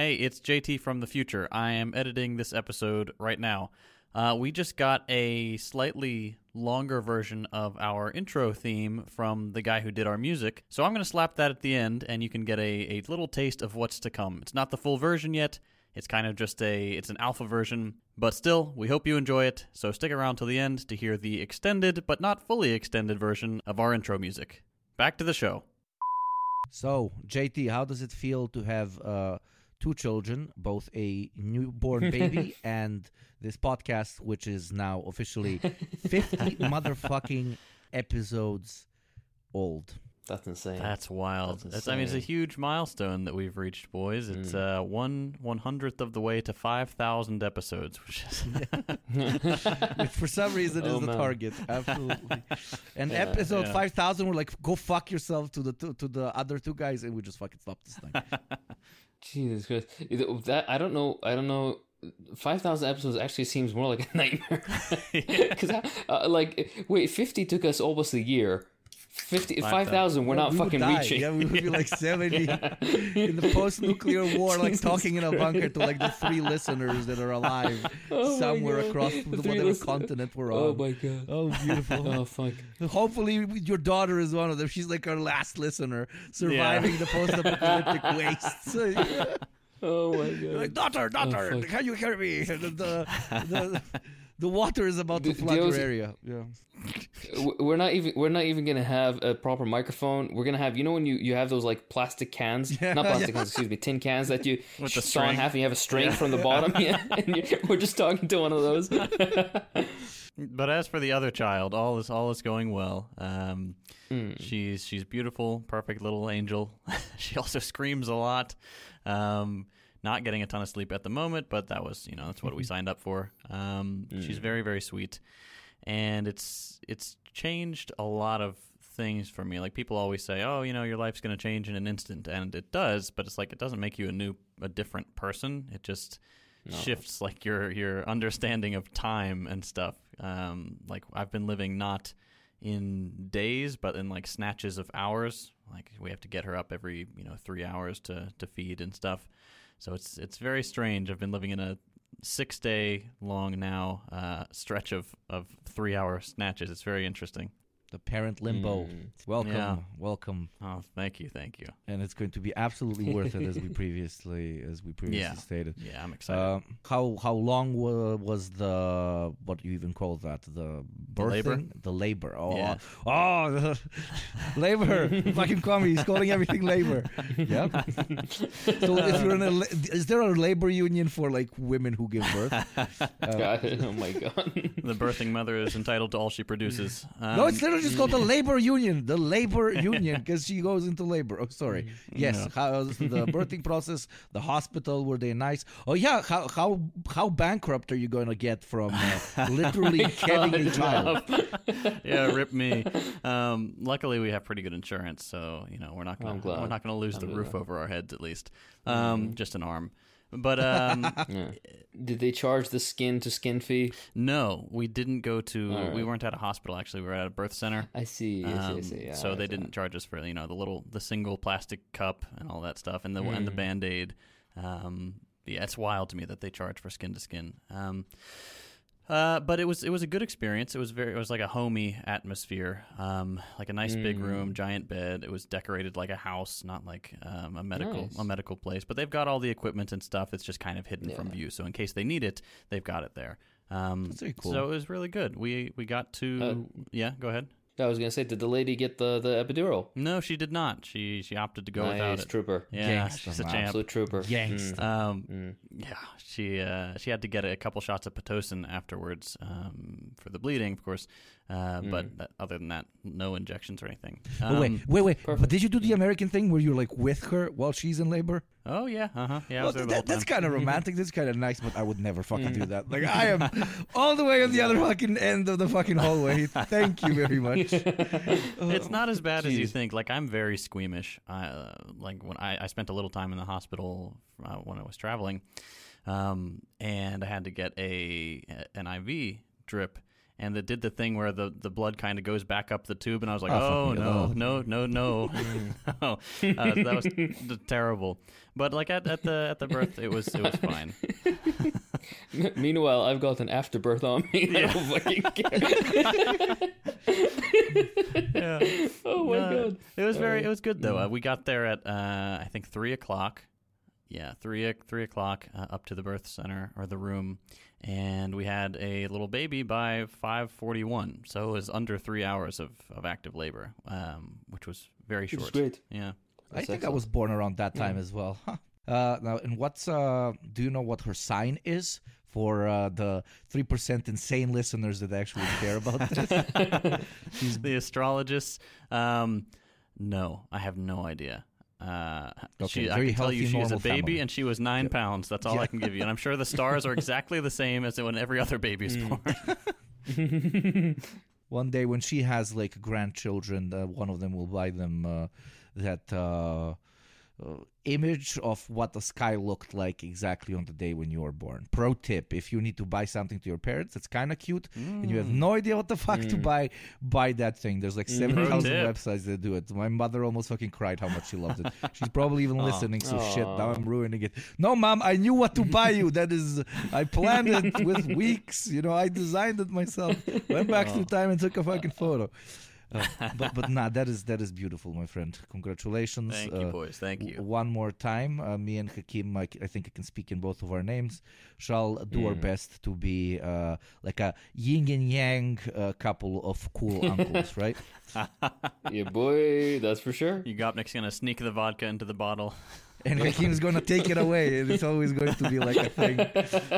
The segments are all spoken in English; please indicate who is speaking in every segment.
Speaker 1: Hey, it's JT from the future. I am editing this episode right now. Uh, we just got a slightly longer version of our intro theme from the guy who did our music. So I'm going to slap that at the end, and you can get a, a little taste of what's to come. It's not the full version yet. It's kind of just a it's an alpha version, but still, we hope you enjoy it. So stick around till the end to hear the extended but not fully extended version of our intro music. Back to the show.
Speaker 2: So, JT, how does it feel to have uh, two children, both a newborn baby and this podcast, which is now officially 50 motherfucking episodes old?
Speaker 3: That's insane.
Speaker 1: That's wild.
Speaker 3: That's
Speaker 1: That's, I mean, it's a huge milestone that we've reached, boys. It's
Speaker 3: Mm.
Speaker 1: uh, one one hundredth of the way to five thousand episodes, which is
Speaker 2: Which for some reason
Speaker 3: Oh,
Speaker 2: is the target. Absolutely. And
Speaker 3: Yeah,
Speaker 2: episode
Speaker 1: yeah.
Speaker 2: 5000, we're like, go fuck yourself to the to, to the other two guys, and we just fucking stop this thing.
Speaker 3: Jesus Christ. That I don't know. I don't know. Five thousand episodes actually seems more like a nightmare. Because uh, like, wait, fifty took us almost a year. 50, uh, 5,000 we're
Speaker 2: Yeah,
Speaker 3: not
Speaker 2: we
Speaker 3: fucking reaching.
Speaker 2: Yeah, we would be like 70 in the post nuclear war, like talking in a bunker to like the three listeners that are alive
Speaker 3: Oh
Speaker 2: somewhere across
Speaker 3: The
Speaker 2: the whatever
Speaker 3: listen-
Speaker 2: continent we're oh on.
Speaker 3: Oh my god.
Speaker 2: Oh, beautiful.
Speaker 3: Oh fuck.
Speaker 2: Hopefully, your daughter is one of them. She's like our last listener, surviving the post apocalyptic waste. So, yeah.
Speaker 3: Oh my god.
Speaker 2: like, daughter, daughter,
Speaker 3: Oh,
Speaker 2: can you hear me? The, the, the, the water is about to
Speaker 3: The-
Speaker 2: flood
Speaker 3: the
Speaker 2: your area. Yeah.
Speaker 3: We're not even we're not even gonna have a proper microphone. We're gonna have you know when you, you have those like plastic cans,
Speaker 2: Yeah,
Speaker 3: not plastic
Speaker 2: yeah.
Speaker 3: cans, excuse me, tin cans that you
Speaker 1: With the
Speaker 3: saw in half and you have a string from the bottom. Yeah, and we're just talking to one of those.
Speaker 1: But as for the other child, all is all is going well. Um,
Speaker 3: Mm.
Speaker 1: She's she's beautiful, perfect little angel. she also screams a lot. Um, not getting a ton of sleep at the moment, but that was you know that's what we signed up for. Um, She's
Speaker 3: Mm.
Speaker 1: very very sweet, and it's it's changed a lot of things for me. Like people always say, oh, you know, your life's going to change in an instant, and it does. But it's like it doesn't make you a new a different person. It just
Speaker 3: No.
Speaker 1: shifts like your your understanding of time and stuff. Um, like I've been living not in days, but in like snatches of hours. Like we have to get her up every you know three hours to to feed and stuff. So it's it's very strange. I've been living in a six day long now uh, stretch of of three hour snatches. It's very interesting.
Speaker 2: The parent limbo.
Speaker 3: Mm.
Speaker 2: Welcome,
Speaker 1: Yeah.
Speaker 2: welcome.
Speaker 1: Oh, thank you, thank you.
Speaker 2: And it's going to be absolutely worth it, as we previously as we previously
Speaker 1: Yeah.
Speaker 2: stated.
Speaker 1: Yeah, I'm excited.
Speaker 2: Uh, how how long wa- was the what do you even call that the birthing
Speaker 1: labor?
Speaker 2: the labor oh
Speaker 1: Yeah.
Speaker 2: oh the labor fucking call me he's calling everything labor yeah so if you're in a la- is there a labor union for like women who give birth Uh,
Speaker 3: God, oh my god.
Speaker 1: the birthing mother is entitled to all she produces. Um,
Speaker 2: no, it's literally just called the labor union. The labor union because she goes into labor. Oh, sorry. Yes,
Speaker 1: No.
Speaker 2: how's the birthing process? The hospital were they nice? Oh yeah, how how how bankrupt are you going to get from uh, literally having a child?
Speaker 1: yeah, rip me. Um, luckily, we have pretty good insurance, so you know we're not gonna we're not gonna lose the roof
Speaker 3: Alhamdulillah.
Speaker 1: over our heads at least. Um, Just an arm, but um,
Speaker 3: Yeah. Did they charge the skin to skin fee?
Speaker 1: no, we didn't go to. We weren't at a hospital. Actually, we were at a birth center.
Speaker 3: I see. I see. I
Speaker 1: Um,
Speaker 3: see. Yeah,
Speaker 1: so
Speaker 3: I
Speaker 1: they didn't charge us for you know the little the single plastic cup and all that stuff and the and the
Speaker 3: Mm.
Speaker 1: band aid. Um, yeah, it's wild to me that they charge for skin to skin. Um, uh, but it was it was a good experience. It was very it was like a homey atmosphere, um, like a nice big
Speaker 3: Mm.
Speaker 1: room, giant bed. It was decorated like a house, not like um, a medical
Speaker 3: Nice.
Speaker 1: a medical place. But they've got all the equipment and stuff. It's just kind of hidden from view. So in case they need it, they've got it there. Um,
Speaker 2: That's very cool.
Speaker 1: So it was really good. We we got to
Speaker 3: Uh,
Speaker 1: yeah. Go ahead.
Speaker 3: I was gonna say, did the lady get the, the epidural?
Speaker 1: No, she did not. She she opted to go
Speaker 3: nice,
Speaker 1: without it.
Speaker 3: trooper.
Speaker 1: Yeah,
Speaker 2: Gangsta,
Speaker 1: she's a champ.
Speaker 3: Absolute trooper.
Speaker 2: Gangsta.
Speaker 1: Um,
Speaker 3: Mm.
Speaker 1: yeah, she uh, she had to get a couple shots of pitocin afterwards um, for the bleeding, of course. Uh, But that, other than that, no injections or anything.
Speaker 2: But wait,
Speaker 1: Um,
Speaker 2: wait, wait. But did you do the American thing where you're like with her while she's in labor?
Speaker 1: Oh yeah, uh huh. Yeah,
Speaker 2: Well,
Speaker 1: was
Speaker 2: that, that's kind of romantic. That's kind of nice, but I would never fucking do that. Like I am all the way on the other fucking end of the fucking hallway. Thank you very much.
Speaker 1: it's not as bad as you think. Like I'm very squeamish. I, uh, like when I, I spent a little time in the hospital uh, when I was traveling, um, and I had to get a an IV drip, and it did the thing where the, the blood kind of goes back up the tube, and I was like,
Speaker 2: Oh,
Speaker 1: oh, no, no, no, no, no. Uh, that was t- terrible. But like at, at the at the birth, it was it was fine.
Speaker 3: Meanwhile, I've got an afterbirth on me. I don't fucking care.
Speaker 1: Yeah.
Speaker 3: Oh my
Speaker 1: No,
Speaker 3: god.
Speaker 1: It was very. It was good though. Uh, we got there at uh, I think three o'clock. Yeah, three three o'clock uh, up to the birth center or the room, and we had a little baby by five forty one. So it was under three hours of, of active labor, um, which was very
Speaker 3: Which is
Speaker 1: short.
Speaker 3: great.
Speaker 1: Yeah.
Speaker 2: I
Speaker 3: That's
Speaker 2: think I was born around that time as well. Huh. Uh, now, and what's uh? Do you know what her sign is for uh, the three percent insane listeners that actually care about this? She's
Speaker 1: The astrologists. Um, no, I have no idea. Uh,
Speaker 2: Okay,
Speaker 1: she, I can tell you she was a baby
Speaker 2: family.
Speaker 1: and she was nine pounds. That's all I can give you. And I'm sure the stars are exactly the same as when every other baby is born.
Speaker 2: one day when she has like grandchildren, uh, one of them will buy them uh, that uh, Uh, image of what the sky looked like exactly on the day when you were born. Pro tip: If you need to buy something to your parents, that's kind of cute, and you have no idea what the fuck to buy, buy that thing. There's like seven thousand websites that do it. My mother almost fucking cried how much she loved it. She's probably even listening. So shit, now I'm ruining it. No, mom, I knew what to buy you. That is, I planned it with weeks. You know, I designed it myself. Went back through time and took a fucking photo. Uh, but but nah, that is that is beautiful, my friend. Congratulations.
Speaker 1: Thank you,
Speaker 2: Uh,
Speaker 1: boys. Thank you.
Speaker 2: w- One more time, uh, me and Hakim, I, c- I think I can speak in both of our names, shall do our best to be uh, like a yin and yang uh, couple of cool uncles, right?
Speaker 3: yeah, boy, that's for sure.
Speaker 1: Yugopnik's gonna sneak the vodka into the bottle.
Speaker 2: And Hakim's gonna take it away, and it's always going to be like a thing.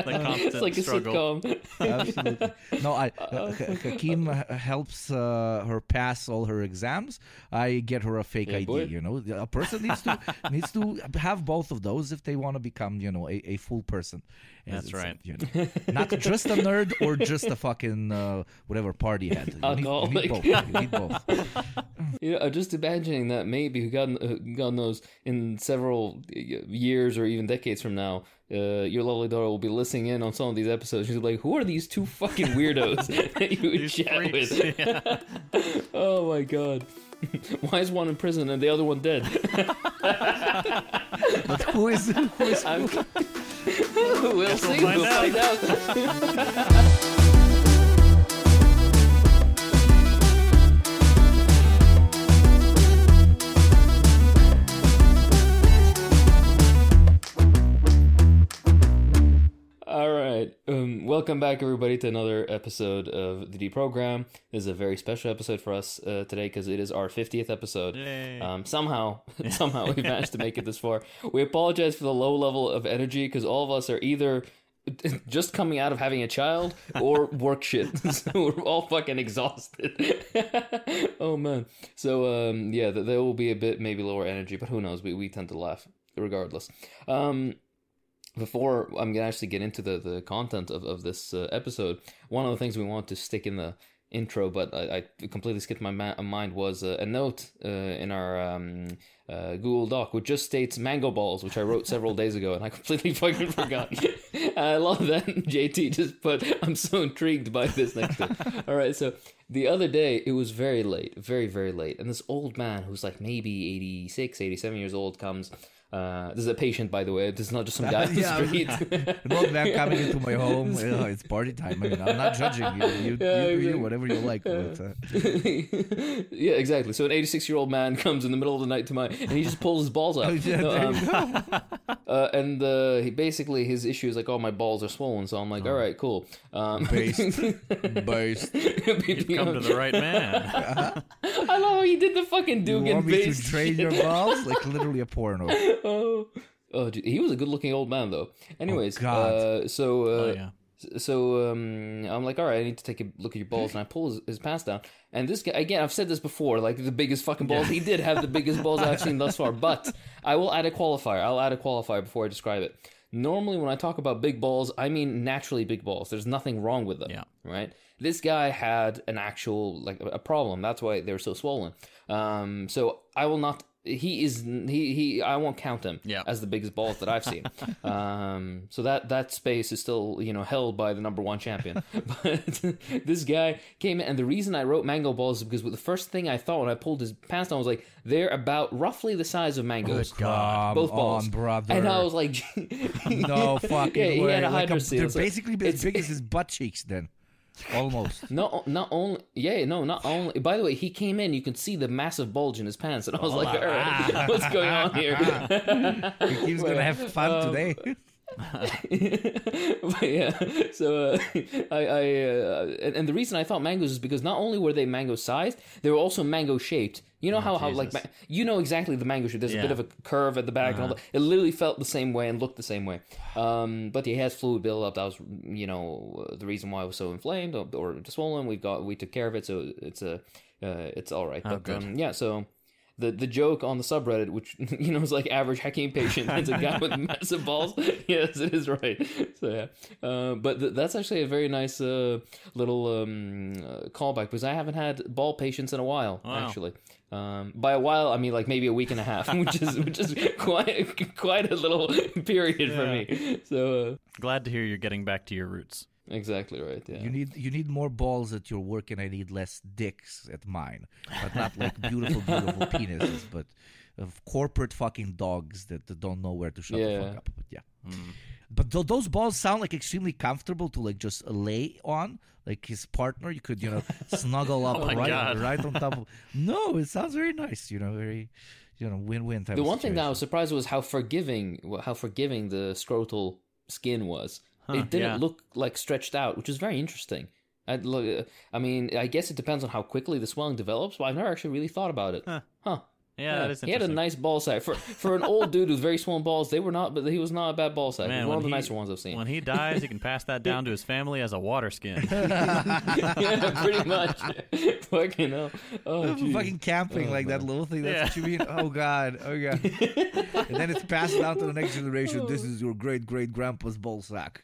Speaker 1: The constant
Speaker 3: It's like a sitcom.
Speaker 2: Absolutely. No, I uh, Hakim uh, helps uh, her pass all her exams. I get her a fake
Speaker 3: Yeah,
Speaker 2: ID.
Speaker 3: boy.
Speaker 2: You know, a person needs to needs to have both of those if they want to become, you know, a, a full person.
Speaker 1: That's
Speaker 2: it's,
Speaker 1: right.
Speaker 2: you know, not just a nerd or just a fucking uh, whatever party head. You need, you need both. You need both.
Speaker 3: Yeah, I'm just imagining that maybe God, God knows in several years or even decades from now, uh, your lovely daughter will be listening in on some of these episodes. She's like, "Who are these two fucking weirdos that you would
Speaker 1: These
Speaker 3: chat
Speaker 1: freaks.
Speaker 3: with?"
Speaker 1: Yeah.
Speaker 3: oh my god, why is one in prison and the other one dead?
Speaker 2: But who is who is
Speaker 3: I'm... we'll see.
Speaker 1: find
Speaker 3: We'll
Speaker 1: out.
Speaker 3: find out. All right. Um, welcome back, everybody, to another episode of the Deprogram. This is a very special episode for us uh, today because it is our 50th episode. Um, somehow, somehow we managed to make it this far. We apologize for the low level of energy because all of us are either just coming out of having a child or work shit. so we're all fucking exhausted. oh man. So um, yeah, there will be a bit maybe lower energy, but who knows? We we tend to laugh regardless. Um, before I'm gonna actually get into the, the content of, of this uh, episode, one of the things we want to stick in the intro, but I, I completely skipped my ma- mind was uh, a note uh, in our um, uh, Google Doc which just states mango balls, which I wrote several days ago, and I completely fucking forgot. I love that JT just put. I'm so intrigued by this next. All right, so the other day it was very late, very very late, and this old man who's like maybe 86, 87 years old comes. Uh, this is a patient, by the way. This is not just some guy on the
Speaker 2: Yeah, I was-
Speaker 3: street.
Speaker 2: An old man coming into my home. you know, it's party time. I mean, I'm not judging you. You,
Speaker 3: Yeah,
Speaker 2: you do you, whatever you like. But, uh,
Speaker 3: yeah, exactly. So an 86 year old man comes in the middle of the night to my, and he just pulls his balls out.
Speaker 2: yeah,
Speaker 3: No,
Speaker 2: there
Speaker 3: um,
Speaker 2: you go.
Speaker 3: uh, and uh, he basically his issue is like, oh, my balls are swollen. So I'm like, all right, cool. Um,
Speaker 2: Based. Based.
Speaker 1: Come to the right man.
Speaker 3: I love how he did the fucking
Speaker 2: You
Speaker 3: Dugan
Speaker 2: want me to
Speaker 3: based.
Speaker 2: train your balls? Like literally a porno.
Speaker 3: Oh, oh, dude, he was a good looking old man though. Anyways,
Speaker 2: God.
Speaker 3: Uh, so uh,
Speaker 1: Oh yeah.
Speaker 3: so um, I'm like, all right, I need to take a look at your balls, and I pull his, his pants down. And this guy, again, I've said this before, like the biggest fucking balls. He did have the biggest balls I've seen thus far, but I will add a qualifier. I'll add a qualifier before I describe it. Normally, when I talk about big balls, I mean naturally big balls. There's nothing wrong with them.
Speaker 1: Yeah.
Speaker 3: Right. This guy had an actual like a problem. That's why they were so swollen. Um, so I will not he is he he I won't count him
Speaker 1: Yeah.
Speaker 3: as the biggest balls that I've seen. um, so that that space is still you know held by the number one champion. but this guy came in, and the reason I wrote mango balls is because with the first thing I thought when I pulled his pants down was like they're about roughly the size of mangoes.
Speaker 2: Come
Speaker 3: Both balls,
Speaker 2: on, brother.
Speaker 3: and I was like,
Speaker 2: no fucking
Speaker 3: yeah, he
Speaker 2: way.
Speaker 3: had a
Speaker 2: Like a- they're
Speaker 3: so
Speaker 2: basically as big as his butt cheeks then. Almost.
Speaker 3: no, not only yeah no not only by the way he came in you can see the massive bulge in his pants and I was like all right, what's going on here
Speaker 2: He's gonna have fun
Speaker 3: Um,
Speaker 2: today.
Speaker 3: but yeah so uh, I, I uh, and, and the reason I thought mangoes is because not only were they mango sized they were also mango shaped you know how, how like ma- you know exactly the mango shape there's a bit of a curve at the back and all that. It literally felt the same way and looked the same way. Um but he has fluid buildup. That was you know the reason why it was so inflamed or, or swollen. We got we took care of it so it's a uh, it's all right. But um, yeah so the the joke on the subreddit, which you know is like average Hakim patient, it's a guy with massive balls. yes, it is right. So yeah, uh, but th- that's actually a very nice uh, little um, uh, callback because I haven't had ball patients in a while.
Speaker 1: Wow.
Speaker 3: Actually, um, by a while I mean like maybe a week and a half, which is which is quite quite a little period for me. So uh,
Speaker 1: Glad to hear you're getting back to your roots.
Speaker 3: exactly right. Yeah.
Speaker 2: You need you need more balls at your work, and I need less dicks at mine. But not like beautiful, beautiful penises, but of corporate fucking dogs that, that don't know where to shut the fuck up. But yeah. But th- those balls sound like extremely comfortable to like just lay on, like his partner. You could you know oh snuggle up
Speaker 1: Oh
Speaker 2: right
Speaker 1: God.
Speaker 2: right on top of. No, it sounds very nice. You know, very you know win win type.
Speaker 3: The
Speaker 2: of
Speaker 3: one thing that I was surprised was how forgiving how forgiving the scrotal skin was. it didn't
Speaker 1: yeah.
Speaker 3: look like stretched out, which is very interesting. I'd look, I mean, I guess it depends on how quickly the swelling develops, but I've never actually really thought about it.
Speaker 1: Huh.
Speaker 3: Huh.
Speaker 1: Yeah, that is
Speaker 3: he had a nice ball sack for for an old dude with very swollen balls. They were not, but he was not a bad ball sack.
Speaker 1: Man,
Speaker 3: one of the
Speaker 1: he-
Speaker 3: nicer ones I've seen.
Speaker 1: When he dies, he can pass that down to his family as a water skin.
Speaker 3: yeah, pretty much. Fucking hell. Oh,
Speaker 2: I'm fucking camping
Speaker 3: Oh,
Speaker 2: like that little thing. That's
Speaker 1: Yeah.
Speaker 2: what you mean? Oh god, oh god. and then it's passed down to the next generation. Oh. This is your great great grandpa's ball sack.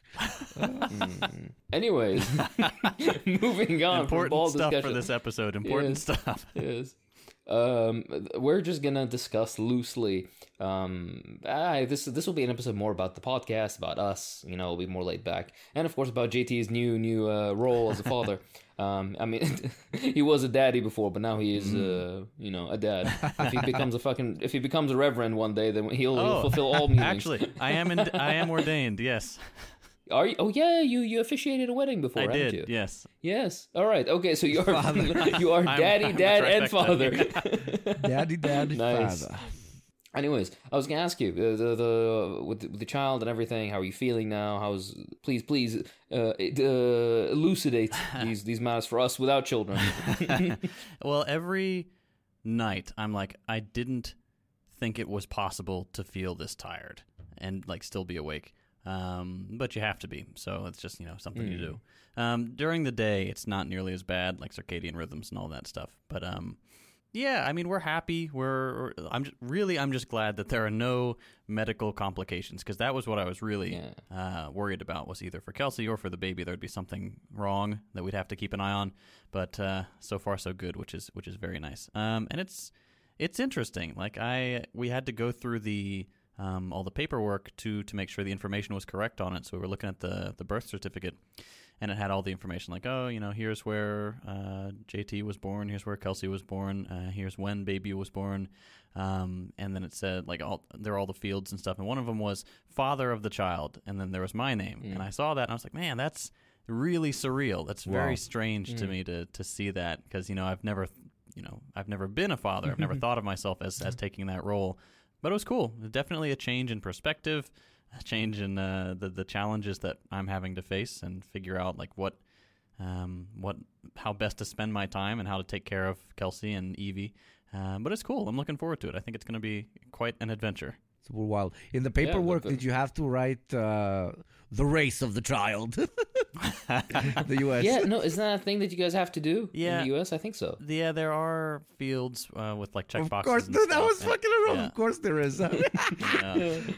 Speaker 2: Hmm.
Speaker 3: Anyways, moving on from ball
Speaker 1: Important stuff
Speaker 3: discussion.
Speaker 1: for this episode. Important
Speaker 3: Yes.
Speaker 1: stuff.
Speaker 3: yes. Um, we're just gonna discuss loosely. Um, ah, this this will be an episode more about the podcast, about us. You know, it'll be more laid back, and of course about JT's new new uh, role as a father. um, I mean, he was a daddy before, but now he is, uh, you know, a dad. If he becomes a fucking, if he becomes a reverend one day, then he'll, he'll
Speaker 1: Oh,
Speaker 3: fulfill all meanings.
Speaker 1: Actually, I am in, I am ordained. Yes,
Speaker 3: are you? Oh yeah, you you officiated a wedding before,
Speaker 1: I
Speaker 3: haven't
Speaker 1: did.
Speaker 3: you?
Speaker 1: Yes.
Speaker 3: Yes. All right. Okay. So you are you are
Speaker 1: I'm-
Speaker 3: daddy,
Speaker 1: I'm
Speaker 3: dad, and father.
Speaker 2: Daddy, daddy,
Speaker 3: Nice.
Speaker 2: father.
Speaker 3: Anyways, I was gonna ask you uh, the the with the, with the child and everything. How are you feeling now? How's please please uh, uh, elucidate these these matters for us without children.
Speaker 1: well, every night I'm like, I didn't think it was possible to feel this tired and like still be awake. Um, but you have to be, so it's just you know something you do. Um, during the day, it's not nearly as bad, like circadian rhythms and all that stuff. But um, yeah, I mean, we're happy. We're I'm just, really I'm just glad that there are no medical complications because that was what I was really
Speaker 3: Yeah.
Speaker 1: uh, worried about was either for Kelsey or for the baby there'd be something wrong that we'd have to keep an eye on. But uh, so far so good, which is which is very nice. Um, and it's it's interesting. Like I we had to go through the um, all the paperwork to to make sure the information was correct on it. So we were looking at the the birth certificate, and it had all the information like, oh, you know, here's where uh, JT was born, here's where Kelsey was born, uh, here's when baby was born, um, and then it said like all there are all the fields and stuff, and one of them was father of the child, and then there was my name, and I saw that, and I was like, man, that's really surreal. That's very
Speaker 2: Wow.
Speaker 1: strange to me to to see that because you know I've never you know I've never been a father. I've never thought of myself as as taking that role, but it was cool. Definitely a change in perspective, a change in uh, the the challenges that I'm having to face and figure out like what um, what how best to spend my time and how to take care of Kelsey and Evie. Uh, but it's cool. I'm looking forward to it. I think it's going to be quite an adventure.
Speaker 2: Super wild. In the paperwork,
Speaker 3: but-
Speaker 2: did you have to write uh, the race of the child? the U.S.
Speaker 3: yeah. No, isn't that a thing that you guys have to do
Speaker 1: Yeah.
Speaker 3: in the U.S.? I think so.
Speaker 1: Yeah, there are fields uh, with like check
Speaker 2: Of course,
Speaker 1: and
Speaker 2: that
Speaker 1: stuff,
Speaker 2: was
Speaker 1: and-
Speaker 2: fucking wrong.
Speaker 1: yeah.
Speaker 2: Of course, there is.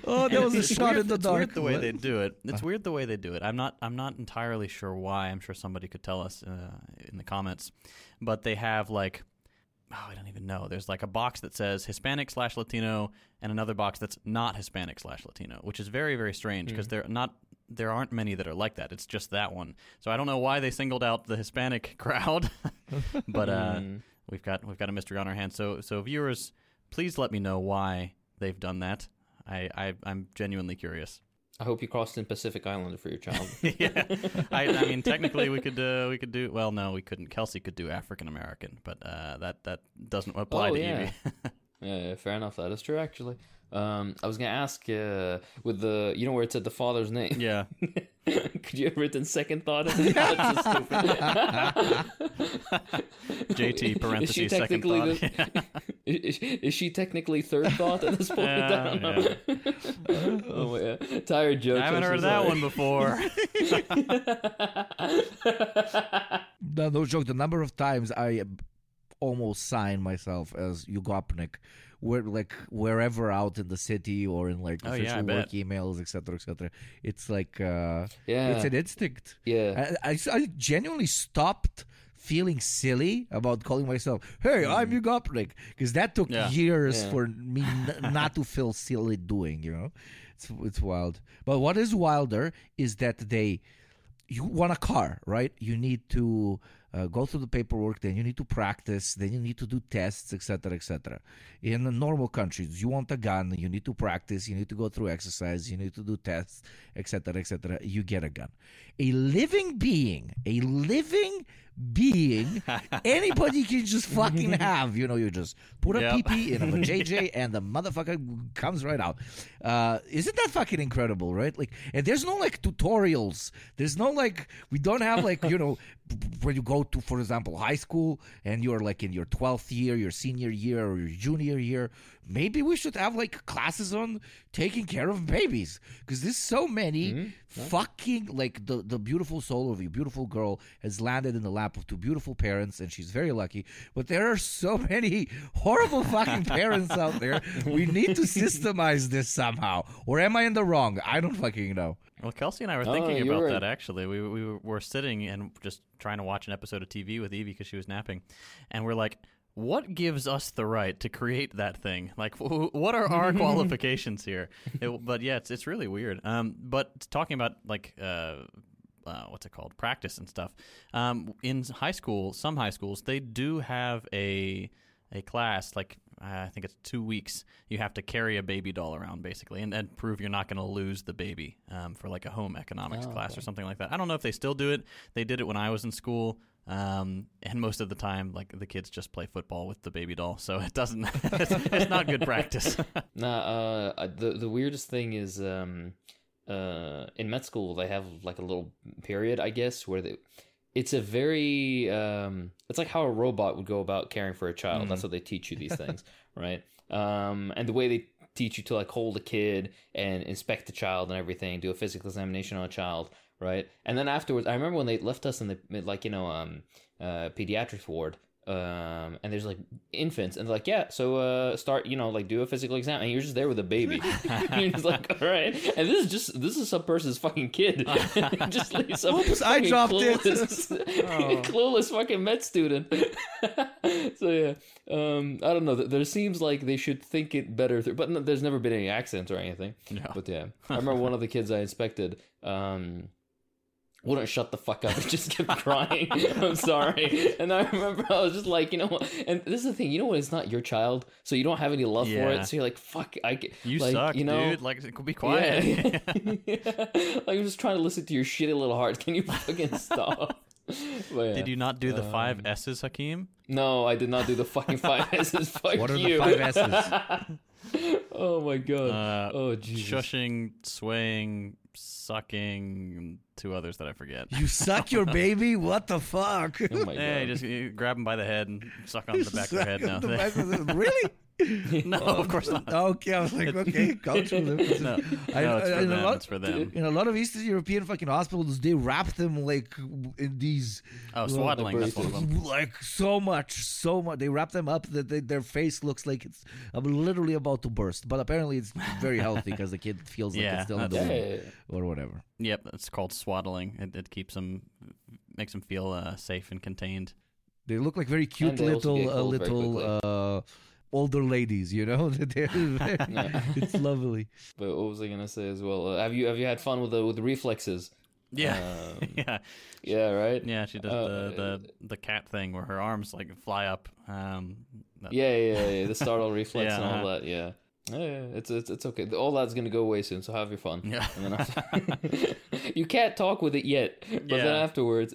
Speaker 2: Oh, that was a
Speaker 1: It's
Speaker 2: shot
Speaker 1: weird-
Speaker 2: in the
Speaker 1: it's
Speaker 2: dark.
Speaker 1: weird the way they do it. It's weird the way they do it. I'm not. I'm not entirely sure why. I'm sure somebody could tell us uh, in the comments. But they have like oh, I don't even know. There's like a box that says Hispanic slash Latino, and another box that's not Hispanic slash Latino, which is very very strange because they're not. There aren't many that are like that. It's just that one. So I don't know why they singled out the Hispanic crowd, but uh,
Speaker 3: Mm.
Speaker 1: we've got we've got a mystery on our hands. So so viewers, please let me know why they've done that. I, I I'm genuinely curious.
Speaker 3: I hope you crossed in Pacific Islander for your child.
Speaker 1: yeah, I, I mean, technically, we could uh, we could do well. No, we couldn't. Kelsey could do African American, but uh, that that doesn't apply
Speaker 3: Oh,
Speaker 1: to
Speaker 3: yeah. Yeah, yeah, fair enough. That is true, actually. Um, I was gonna ask uh, with the you know where it said the father's name.
Speaker 1: yeah,
Speaker 3: Could you have written second thought? That's so stupid.
Speaker 1: JT parentheses second thought.
Speaker 3: the- is, is she technically third thought at this point? I
Speaker 1: Yeah,
Speaker 3: don't know. oh my god, tired joke.
Speaker 1: I haven't heard that one before.
Speaker 2: No, no joke. The number of times I uh, almost signed myself as Yugopnik, where like wherever out in the city or in like
Speaker 1: Oh, yeah,
Speaker 2: official work
Speaker 1: bet.
Speaker 2: emails, etc., etc. It's like uh,
Speaker 3: yeah,
Speaker 2: it's an instinct.
Speaker 3: yeah.
Speaker 2: I, I, I genuinely stopped feeling silly about calling myself, "Hey, I'm Yugopnik," because that took
Speaker 1: Mm. Yeah.
Speaker 2: years
Speaker 3: Yeah.
Speaker 2: for me n- not to feel silly doing. You know, it's it's wild. But what is wilder is that they you want a car, right? You need to uh, go through the paperwork, then you need to practice, then you need to do tests, etc., etc. In normal countries, you want a gun, you need to practice, you need to go through exercise, you need to do tests, etc., etc. You get a gun. A living being, a living being, anybody can just fucking have. You know, you just put a
Speaker 1: Yep.
Speaker 2: PP in a JJ, and the motherfucker comes right out. Uh, isn't that fucking incredible, right? Like, and there's no like tutorials. There's no like, we don't have like, you know, when you go to, for example, high school and you're like in your 12th year, your senior year, or your junior year. Maybe we should have like classes on taking care of babies because there's so many mm-hmm. fucking like the the beautiful soul of a beautiful girl has landed in the lap of two beautiful parents and she's very lucky. But there are so many horrible fucking parents out there. We need to systemize this somehow. Or am I in the wrong? I don't fucking know.
Speaker 1: Well, Kelsey and I were
Speaker 3: Oh,
Speaker 1: thinking
Speaker 3: you're
Speaker 1: about
Speaker 3: right.
Speaker 1: that actually. We we were- were sitting and just trying to watch an episode of TV with Evie because she was napping, and we're like, "What gives us the right to create that thing? Like, wh- what are our qualifications here?" It- but yeah, it's it's really weird. Um, but talking about like uh. Uh, what's it called? Practice and stuff. Um, in high school, some high schools they do have a a class like uh, I think it's two weeks. You have to carry a baby doll around basically, and, and prove you're not going to lose the baby um, for like a home economics
Speaker 3: Oh,
Speaker 1: class
Speaker 3: okay.
Speaker 1: or something like that. I don't know if they still do it. They did it when I was in school, um, and most of the time, like the kids just play football with the baby doll, so it doesn't. it's, it's not good practice.
Speaker 3: Nah, uh, the the weirdest thing is um, uh, in med school they have like a little period, I guess, where they, it's a very um, it's like how a robot would go about caring for a child. That's how they teach you these things, right? Um, and the way they teach you to like hold a kid and inspect the child and everything, do a physical examination on a child, right? And then afterwards, I remember when they left us in the like you know um, uh, pediatrics ward um and there's like infants and they're like yeah so uh start you know like do a physical exam. And you're just there with a baby. And you're just like all right. And this is just this is some person's fucking kid. Just like some
Speaker 2: Oops, I dropped it.
Speaker 3: clueless, clueless fucking med student. So yeah um i don't know. There seems like they should think it better through but no, there's never been any accidents or anything.
Speaker 1: No.
Speaker 3: but yeah i remember one of the kids i inspected um wouldn't shut the fuck up and just kept crying. I'm sorry. And I remember I was just like, you know what? And this is the thing, you know what? It's not your child, so you don't have any love for it. So you're like, fuck, I get,
Speaker 1: You
Speaker 3: like,
Speaker 1: suck,
Speaker 3: you know,
Speaker 1: dude. Like, be quiet.
Speaker 3: Yeah. like I'm just trying to listen to your shitty little heart. Can you fucking stop? Yeah.
Speaker 1: Did you not do the five
Speaker 3: Um,
Speaker 1: S's, Hakim?
Speaker 3: No, I did not do the fucking five S's. Fuck
Speaker 2: What are
Speaker 3: you.
Speaker 2: the five S's?
Speaker 3: oh my god.
Speaker 1: Uh,
Speaker 3: oh Jesus.
Speaker 1: Shushing, swaying, sucking, two others that I forget.
Speaker 2: You suck your baby? What the fuck?
Speaker 3: Oh my
Speaker 1: Hey,
Speaker 3: god.
Speaker 1: just you grab him by the head and suck on the back of their head. now.
Speaker 2: The back of the- really?
Speaker 1: no, of course not.
Speaker 2: Okay, I was like, okay, go through them.
Speaker 1: No,
Speaker 2: I-
Speaker 1: no, it's
Speaker 2: I-
Speaker 1: for
Speaker 2: I-
Speaker 1: them.
Speaker 2: a lot-
Speaker 1: It's for them.
Speaker 2: In a lot of Eastern European fucking hospitals, they wrap them like in these
Speaker 1: Oh, swaddling. That's one of them.
Speaker 2: like so much, so much. They wrap them up that they, their face looks like it's uh, literally about to burst. But apparently, it's very healthy because the kid feels like
Speaker 1: Yeah,
Speaker 2: it's still in the womb or whatever.
Speaker 1: Yep, it's called swaddling. It, it keeps them, makes them feel uh, safe and contained.
Speaker 2: They look like very cute
Speaker 3: they
Speaker 2: little
Speaker 3: get
Speaker 2: uh, little uh, older ladies. You know, it's lovely.
Speaker 3: But what was I gonna say as well? Uh, have you have you had fun with the with the reflexes?
Speaker 1: Yeah,
Speaker 3: Um,
Speaker 1: yeah,
Speaker 3: yeah, right.
Speaker 1: yeah. She does
Speaker 3: Uh,
Speaker 1: the, the the cat thing where her arms like fly up. Um, that-
Speaker 3: Yeah, yeah, yeah. The startle reflex
Speaker 1: Yeah,
Speaker 3: and all
Speaker 1: uh-huh.
Speaker 3: that. Yeah. Yeah, yeah, it's it's it's okay. All that's gonna go away soon, so have your fun.
Speaker 1: Yeah.
Speaker 3: And then after... you can't talk with it yet, but then
Speaker 1: Yeah.
Speaker 3: afterwards,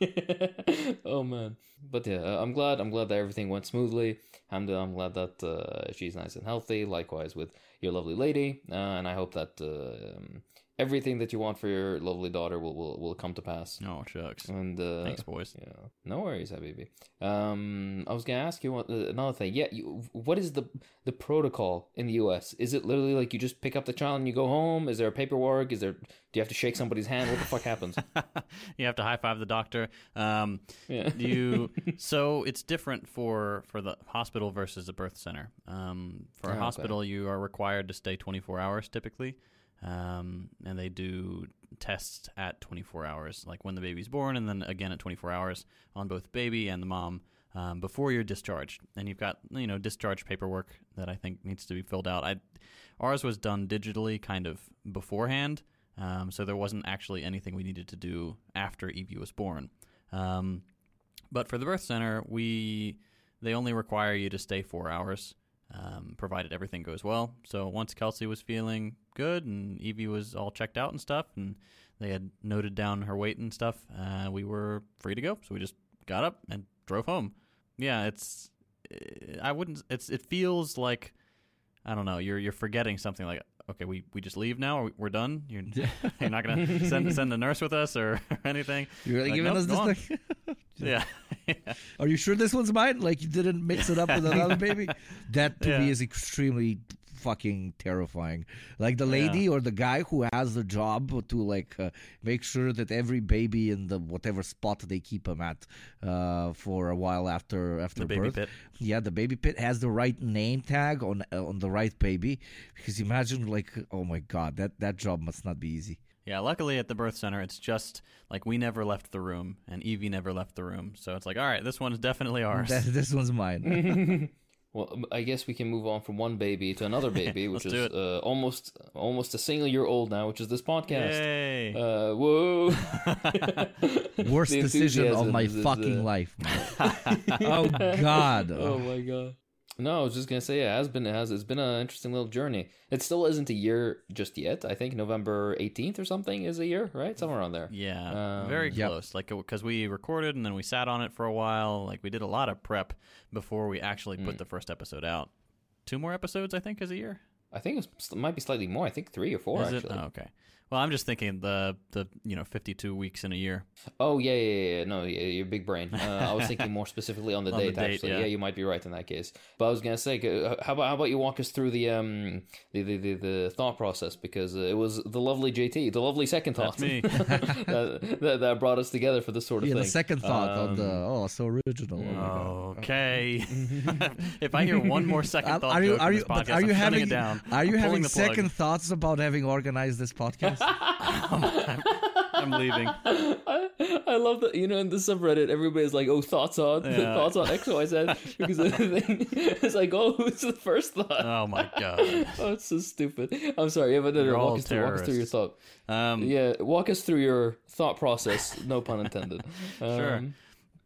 Speaker 3: oh man. But yeah, uh, I'm glad. I'm glad that everything went smoothly. I'm I'm glad that uh, she's nice and healthy. Likewise with your lovely lady, uh, and I hope that uh, um, everything that you want for your lovely daughter will will, will come to pass.
Speaker 1: Oh shucks.
Speaker 3: And uh,
Speaker 1: Thanks, boys.
Speaker 3: yeah, no worries, Habibi. Um, I was gonna ask you one, uh, another thing. Yeah, you, what is the the protocol in the U.S.? Is it literally like you just pick up the child and you go home? Is there paperwork? Is there? Do you have to shake somebody's hand? What the fuck happens?
Speaker 1: you have to high five the doctor. Um,
Speaker 3: Yeah.
Speaker 1: you so it's different for for the hospital versus the birth center. Um, for
Speaker 3: Oh,
Speaker 1: a
Speaker 3: okay.
Speaker 1: hospital, you are required to stay 24 hours typically, um, and they do tests at 24 hours, like when the baby's born, and then again at 24 hours on both baby and the mom. Um, before you're discharged, and you've got you know discharge paperwork that I think needs to be filled out. I ours was done digitally, kind of beforehand, um, so there wasn't actually anything we needed to do after Evie was born. Um, but for the birth center, we they only require you to stay four hours, um, provided everything goes well. So once Kelsey was feeling good and Evie was all checked out and stuff, and they had noted down her weight and stuff, uh, we were free to go. So we just got up and drove home. Yeah, it's I wouldn't. It's it feels like I don't know. You're you're forgetting something like okay, we, we just leave now. Or we're done. You're you're not gonna send send a nurse with us or, anything.
Speaker 2: You're really
Speaker 1: Like,
Speaker 2: giving
Speaker 1: nope,
Speaker 2: us this thing.
Speaker 1: Yeah.
Speaker 2: Are you sure this one's mine? Like you didn't mix it up with another baby? That to me is extremely fucking terrifying. Like the
Speaker 1: Yeah.
Speaker 2: lady or the guy who has the job to like uh, make sure that every baby in the whatever spot they keep them at uh, for a while after after
Speaker 1: the baby
Speaker 2: birth.
Speaker 1: pit.
Speaker 2: Yeah, the baby pit has the right name tag on uh, on the right baby. Because imagine like oh my god, that that job must not be easy.
Speaker 1: Yeah, luckily at the birth center, it's just like we never left the room and Evie never left the room. So it's like, all right, this one's definitely ours.
Speaker 2: This one's mine.
Speaker 3: Well, I guess we can move on from one baby to another baby, which is uh, almost almost a single year old now, which is this podcast.
Speaker 1: Yay.
Speaker 3: Uh, whoa!
Speaker 2: Worst decision of my
Speaker 3: is- is,
Speaker 2: fucking
Speaker 3: uh,
Speaker 2: life. oh God.
Speaker 3: Oh my god. No, I was just gonna say it has been it has it's been an interesting little journey. It still isn't a year just yet. I think November eighteenth or something is a year, right? Somewhere around there.
Speaker 1: Yeah,
Speaker 3: Um,
Speaker 1: very
Speaker 2: Yep.
Speaker 1: close. Like because we recorded and then we sat on it for a while. Like we did a lot of prep before we actually put the first episode out. Two more episodes, I think, is a year.
Speaker 3: I think it's, it might be slightly more. I think three or four
Speaker 1: is
Speaker 3: actually.
Speaker 1: it? Oh, okay. Well, I'm just thinking the the you know 52 weeks in a year.
Speaker 3: Oh yeah, yeah, yeah, yeah. No, yeah, your big brain. Uh, I was thinking more specifically on the
Speaker 1: On the
Speaker 3: date.
Speaker 1: date,
Speaker 3: actually,
Speaker 1: yeah.
Speaker 3: yeah. you might be right in that case. But I was gonna say, uh, how about how about you walk us through the um the the, the, the thought process because uh, it was the lovely JT, the lovely second thought,
Speaker 1: That's me.
Speaker 3: that, that that brought us together for this sort of
Speaker 2: Yeah,
Speaker 3: thing.
Speaker 2: the second thought on the
Speaker 1: Um,
Speaker 2: oh so original. Oh.
Speaker 1: Okay. if I hear one more second
Speaker 2: Um,
Speaker 1: thought
Speaker 2: are you
Speaker 1: joke in
Speaker 2: are
Speaker 1: this
Speaker 2: you
Speaker 1: podcast,
Speaker 2: are you
Speaker 1: I'm shutting
Speaker 2: having
Speaker 1: it down.
Speaker 2: are you
Speaker 1: I'm pulling
Speaker 2: having
Speaker 1: the plug.
Speaker 2: second thoughts about having organized this podcast?
Speaker 1: I'm leaving.
Speaker 3: I, I love that you know in the subreddit everybody's like oh thoughts on
Speaker 1: Yeah.
Speaker 3: thoughts on X Y Z because the thing it's like oh who's the first thought
Speaker 1: Oh my god.
Speaker 3: oh it's so stupid I'm sorry yeah but no, no, walk us through walk us through your thought
Speaker 1: Um,
Speaker 3: yeah walk us through your thought process no pun intended
Speaker 1: Sure.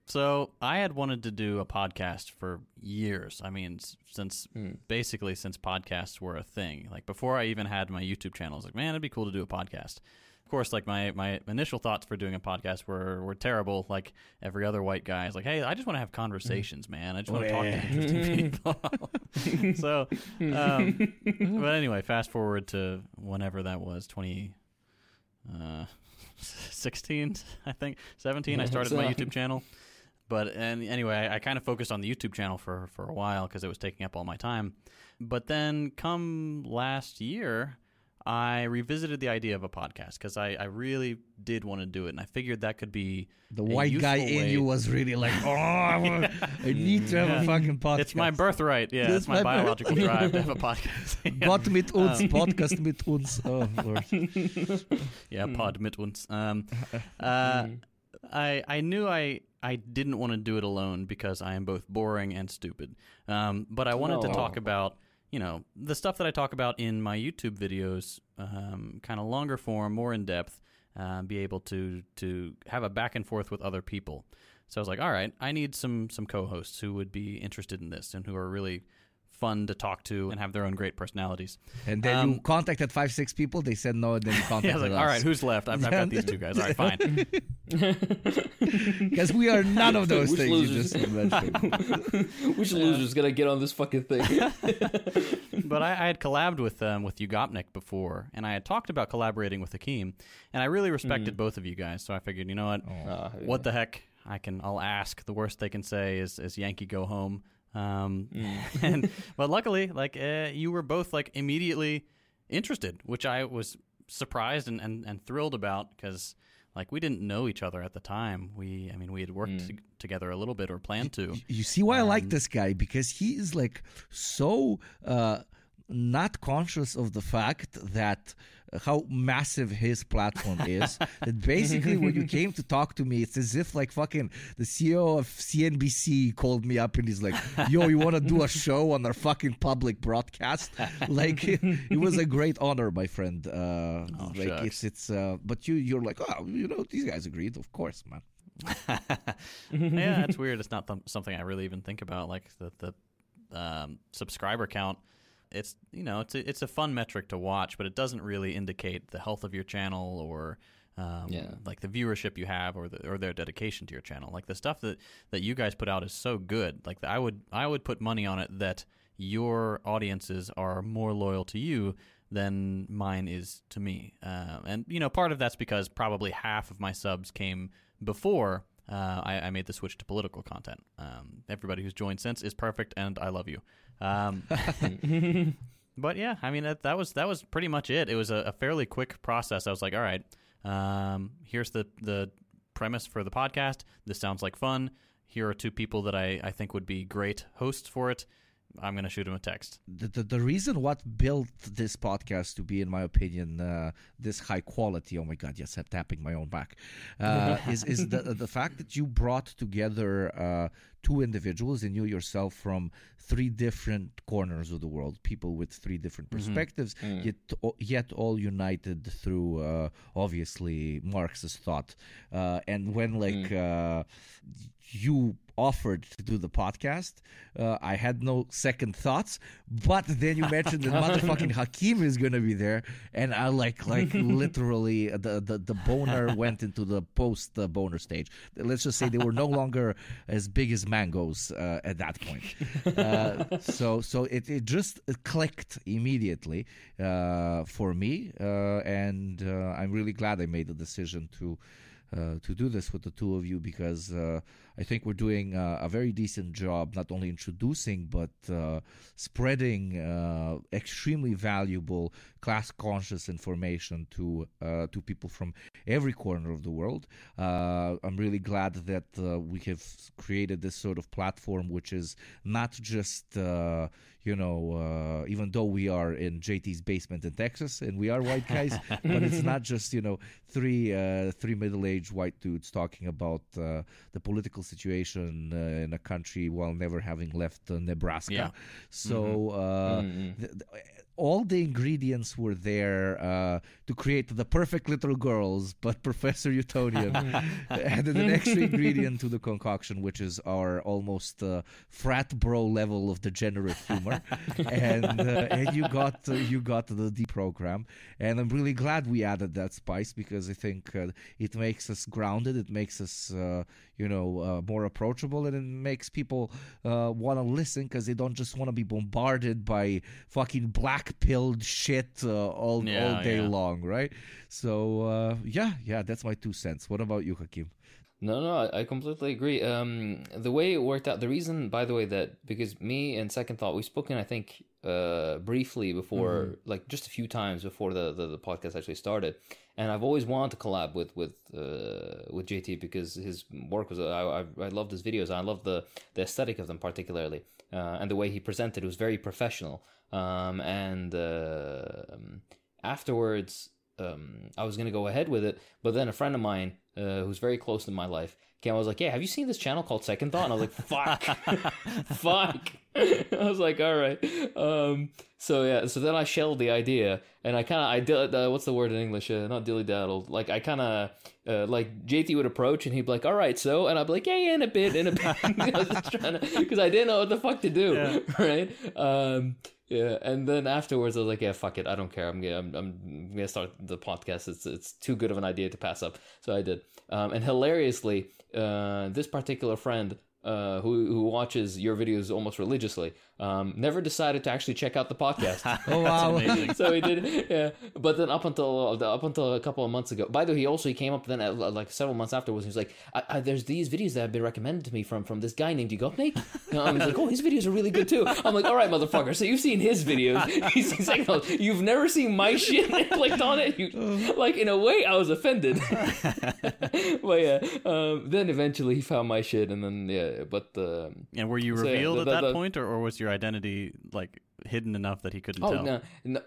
Speaker 1: So I had wanted to do a podcast for years. I mean, since basically since podcasts were a thing. Like before I even had my YouTube channel, I was like, man, it'd be cool to do a podcast. Of course, like my, my initial thoughts for doing a podcast were, were terrible. Like every other white guy is like, hey, I just want to have conversations, man. I just want to talk to interesting people. so, um, but anyway, fast forward to whenever that was, 20, uh, 16, I think, 17. I started my YouTube channel. But and anyway, I, I kind of focused on the YouTube channel for for a while because it was taking up all my time. But then, come last year, I revisited the idea of a podcast because I, I really did want to do it, and I figured that could be
Speaker 2: The white guy in you was really like, oh, I, wanna- I need to have
Speaker 1: Yeah.
Speaker 2: a fucking podcast.
Speaker 1: It's my birthright. Yeah,
Speaker 2: That's
Speaker 1: it's my,
Speaker 2: my
Speaker 1: biological drive to have a podcast. yeah.
Speaker 2: Gott mit uns,
Speaker 1: Um,
Speaker 2: Podcast mit uns. Oh, Lord.
Speaker 1: yeah, pod mit uns. Um, uh, I I knew I I didn't want to do it alone because I am both boring and stupid. Um, but I wanted to talk about you know the stuff that I talk about in my YouTube videos, um, kind of longer form, more in depth. Uh, be able to to have a back and forth with other people. So I was like, all right, I need some some co-hosts who would be interested in this and who are really fun to talk to and have their own great personalities.
Speaker 2: And then
Speaker 1: Um,
Speaker 2: you contacted five, six people. They said no, and then you contacted
Speaker 1: was like,
Speaker 2: us.
Speaker 1: all right, who's left? I've, I've got these two guys. All right, fine.
Speaker 2: Because we are none of those
Speaker 3: Which
Speaker 2: things you
Speaker 3: losers?
Speaker 2: just mentioned.
Speaker 3: Which loser's gonna get on this fucking thing?
Speaker 1: but I, I had collabed with um, with Yugopnik before, and I had talked about collaborating with Hakim, and I really respected both of you guys. So I figured, you know what,
Speaker 3: Ah,
Speaker 1: what the heck? I can. I'll ask. The worst they can say is, is Yankee go home. Um, and but luckily, like uh, you were both like immediately interested, which I was surprised and, and, and thrilled about because like we didn't know each other at the time. We, I mean, we had worked to- together a little bit or planned to.
Speaker 2: Y- You see why I like
Speaker 1: Um,
Speaker 2: this guy because he is like so uh, not conscious of the fact that uh, how massive his platform is. that basically, when you came to talk to me, it's as if like fucking the CEO of CNBC called me up and he's like, "Yo, you want to do a show on our fucking public broadcast?" like it, it was a great honor, my friend. Uh,
Speaker 1: Oh,
Speaker 2: like
Speaker 1: shucks.
Speaker 2: it's it's. Uh, but you you're like, oh, you know, these guys agreed, of course, man.
Speaker 1: yeah, it's weird. It's not th- something I really even think about. Like the the um, subscriber count. It's you know it's a, it's a fun metric to watch, but it doesn't really indicate the health of your channel or um,
Speaker 3: Yeah.
Speaker 1: like the viewership you have or the, or their dedication to your channel. Like the stuff that, that you guys put out is so good. Like I would I would put money on it that your audiences are more loyal to you than mine is to me. Uh, and you know part of that's because probably half of my subs came before uh, I, I made the switch to political content. Um, everybody who's joined since is perfect, and I love you. Um, but yeah, I mean that, that was that was pretty much it. It was a, a fairly quick process. I was like, all right, um, here's the the premise for the podcast. This sounds like fun. Here are two people that I, I think would be great hosts for it. I'm gonna shoot him a text.
Speaker 2: the, the, the reason what built this podcast to be, in my opinion, uh, this high quality. Oh my God! Yes, I'm tapping my own back. Uh, is is the the fact that you brought together uh, two individuals and you yourself from three different corners of the world, people with three different perspectives, yet yet all united through uh, obviously Marxist thought. Uh, and when like uh, you offered to do the podcast, uh, I had no second thoughts. But then you mentioned that motherfucking Hakim is gonna be there, and I like like literally uh, the the, the boner went into the post uh, boner stage. Let's just say they were no longer as big as mangoes uh, at that point. Uh, so so it, it just clicked immediately uh, for me, uh, and uh, I'm really glad I made the decision to uh, to do this with the two of you because uh, I think we're doing uh, a very decent job, not only introducing but uh, spreading uh, extremely valuable class conscious information to uh, to people from every corner of the world. I'm really glad that we have created this sort of platform, which is not just you know, uh, even though we are in JT's basement in Texas and we are white guys, but it's not just you know three uh, three middle aged white dudes talking about uh, the political situation uh, in a country while never having left uh, Nebraska.
Speaker 1: Yeah.
Speaker 2: So uh, th- th- all the ingredients were there uh, to create the perfect little girls, but Professor Utonium added an extra ingredient to the concoction, which is our almost uh, frat bro level of degenerate humor, and uh, and you got uh, you got the Deprogram, and I'm really glad we added that spice because I think uh, it makes us grounded, it makes us uh, you know uh, more approachable, and it makes people uh, want to listen because they don't just want to be bombarded by fucking black pilled shit uh, all
Speaker 1: Yeah,
Speaker 2: all day
Speaker 1: yeah.
Speaker 2: long, right? So uh, yeah, yeah, that's my two cents. What about you, Hakim?
Speaker 3: No, no, I- completely agree. Um, the way it worked out, the reason, by the way, that because me and Second Thought, we've spoken, I think, uh, briefly before, like just a few times before the, the, the podcast actually started, and I've always wanted to collab with with uh, with JT because his work was, I I, I loved his videos, I loved the the aesthetic of them particularly, uh, and the way he presented it was very professional. Um, and uh, afterwards, um, I was gonna go ahead with it, but then a friend of mine uh, who's very close to my life, came. I was like, "Yeah, have you seen this channel called Second Thought?" And I was like, "Fuck, fuck." I was like, "All right." Um, so yeah, so then I shelled the idea, and I kind of I did uh, what's the word in English? Uh, not dilly daddled. Like I kind of uh, like JT would approach, and he'd be like, "All right, so," and I'd be like, "Yeah, yeah, in a bit, in a bit." I was just trying to because I didn't know what the fuck to do,
Speaker 1: Yeah.
Speaker 3: right? Um, yeah, and then afterwards I was like, "Yeah, fuck it, I don't care. I'm gonna, I'm, I'm gonna start the podcast. It's it's too good of an idea to pass up." So I did, um, and hilariously, uh, this particular friend. Uh, who who watches your videos almost religiously? Um, never decided to actually check out the podcast.
Speaker 2: Oh wow!
Speaker 1: amazing.
Speaker 3: so he did, yeah. But then up until up until a couple of months ago. By the way, he also he came up then at, like several months afterwards. He was like, I, I, "There's these videos that have been recommended to me from from this guy named Yugopnik." And I was like, "Oh, his videos are really good too." I'm like, "All right, motherfucker. So you've seen his videos? He's, he's like, "No, you've never seen my shit?" And I clicked on it. You, like in a way, I was offended. but yeah, um, then eventually he found my shit, and then yeah, but. Um,
Speaker 1: And were you
Speaker 3: So, yeah,
Speaker 1: revealed
Speaker 3: the-
Speaker 1: at that
Speaker 3: the-
Speaker 1: point, or, or was your identity like hidden enough that he couldn't
Speaker 3: Oh
Speaker 1: tell?
Speaker 3: no, no,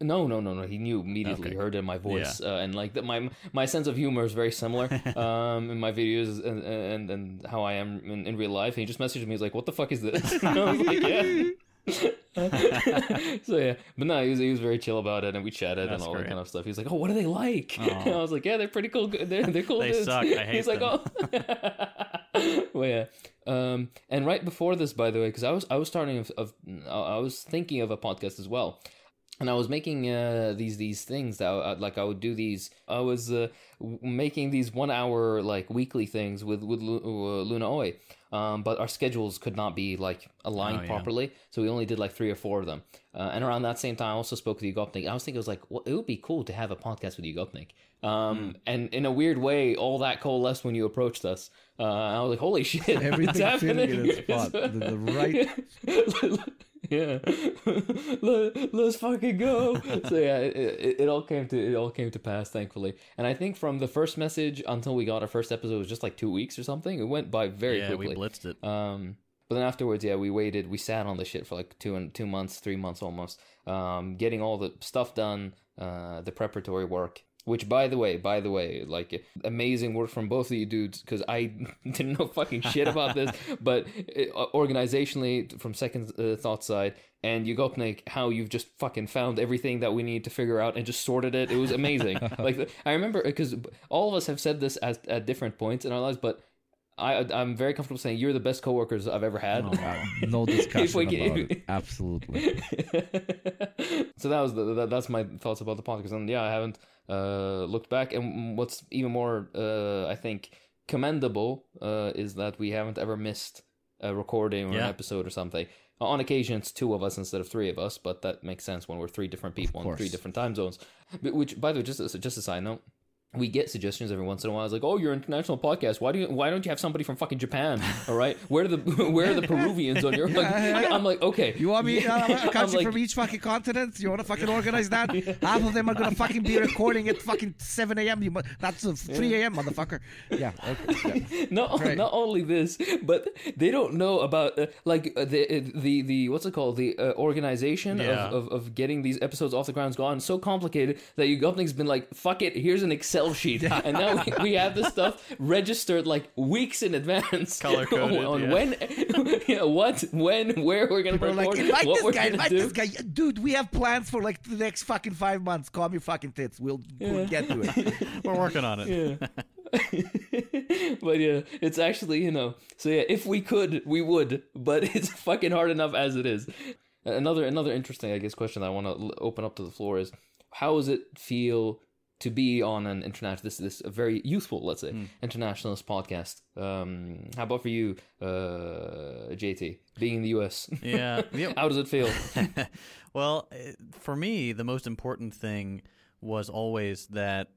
Speaker 3: no, no, no, no. He knew immediately.
Speaker 1: Okay.
Speaker 3: Heard in my voice, uh, and like that. My my sense of humor is very similar um, in my videos and and, and how I am in, in real life. And he just messaged me. He's like, "What the fuck is this?" And I was like, "Yeah." so yeah, but no, he was he was very chill about it, and we chatted
Speaker 1: That's
Speaker 3: and all
Speaker 1: great.
Speaker 3: that kind of stuff. He's like, "Oh, what are they like?" I was like, "Yeah, they're pretty cool. They're they're cool.
Speaker 1: They
Speaker 3: dudes."
Speaker 1: suck. I hate
Speaker 3: He's like, "Oh." well, yeah. Um, and right before this, by the way, because I was I was starting of, of I was thinking of a podcast as well, and I was making uh, these these things that I, like I would do these. I was uh, making these one hour like weekly things with with Lu- uh, Luna Oi, um, but our schedules could not be like aligned
Speaker 1: Oh, yeah.
Speaker 3: properly, so we only did like three or four of them. Uh, and around that same time, I also spoke with Yugopnik. I was thinking it was like, well, it would be cool to have a podcast with Yugopnik. Um,
Speaker 2: Hmm.
Speaker 3: and in a weird way, all that coalesced when you approached us. Uh, I was like, holy shit, it's
Speaker 2: Everything fitting in
Speaker 3: happening.
Speaker 2: its spot. The, the right.
Speaker 3: yeah Let, let's fucking go so yeah it, it, it all came to it all came to pass thankfully and i think from the first message until we got our first episode it was just like two weeks or something it went by very
Speaker 1: yeah,
Speaker 3: quickly
Speaker 1: we blitzed it.
Speaker 3: um, but then afterwards, yeah, we waited. We sat on the shit for like two and two months, three months almost, um, getting all the stuff done, uh, the preparatory work. Which, by the way, by the way, like amazing work from both of you dudes because I didn't know fucking shit about this, but uh, organizationally, from Second uh, Thought side, and you got like how you've just fucking found everything that we need to figure out and just sorted it. It was amazing. like I remember because all of us have said this at, at different points in our lives, but I I'm very comfortable saying you're the best coworkers I've ever had.
Speaker 2: Uh, no discussion about it. Absolutely.
Speaker 3: so that was the, that, that's my thoughts about the podcast, and yeah, I haven't uh, looked back. And what's even more, uh, I think, commendable uh, is that we haven't ever missed a recording or
Speaker 1: Yeah.
Speaker 3: an episode or something. On occasion, it's two of us instead of three of us, but that makes sense when we're three different people in three different time zones. But which, by the way, just a, just a side note. We get suggestions every once in a while. It's like, "Oh, you're an international podcast. Why do you? Why don't you have somebody from fucking Japan? All right, where are the where are the Peruvians on your? Like,
Speaker 2: Yeah, yeah.
Speaker 3: I'm like, okay,
Speaker 2: You want me uh, a country
Speaker 3: like-
Speaker 2: from each fucking continent? You want to fucking organize that? Half of them are gonna fucking be recording at fucking 7 a.m. You, mu- that's uh, 3 a.m. motherfucker. Yeah. Okay. yeah.
Speaker 3: not
Speaker 2: Right.
Speaker 3: not only this, but they don't know about uh, like uh, the the the what's it called the uh, organization
Speaker 1: Yeah.
Speaker 3: of, of of getting these episodes off the ground's gone so complicated that you has been like fuck it here's an Excel sheet and now we, we have this stuff registered like weeks in advance
Speaker 1: Color-coded,
Speaker 3: on
Speaker 1: yeah.
Speaker 3: when yeah what when where we're gonna record
Speaker 2: like, invite
Speaker 3: what
Speaker 2: this
Speaker 3: we're
Speaker 2: guy,
Speaker 3: gonna
Speaker 2: invite
Speaker 3: do
Speaker 2: this guy. Dude, we have plans for like the next fucking five months. Calm your fucking tits. We'll, we'll get to it.
Speaker 1: We're working on it.
Speaker 3: Yeah. but yeah, it's actually, you know, so yeah, if we could, we would, but it's fucking hard enough as it is. Another another interesting, I guess, question I want to open up to the floor is how does it feel to be on an international this this a very youthful, let's say, internationalist podcast? Um, how about for you, uh, JT, being in the US?
Speaker 1: Yeah. yeah.
Speaker 3: how does it feel?
Speaker 1: well, eh, for me, the most important thing was always that.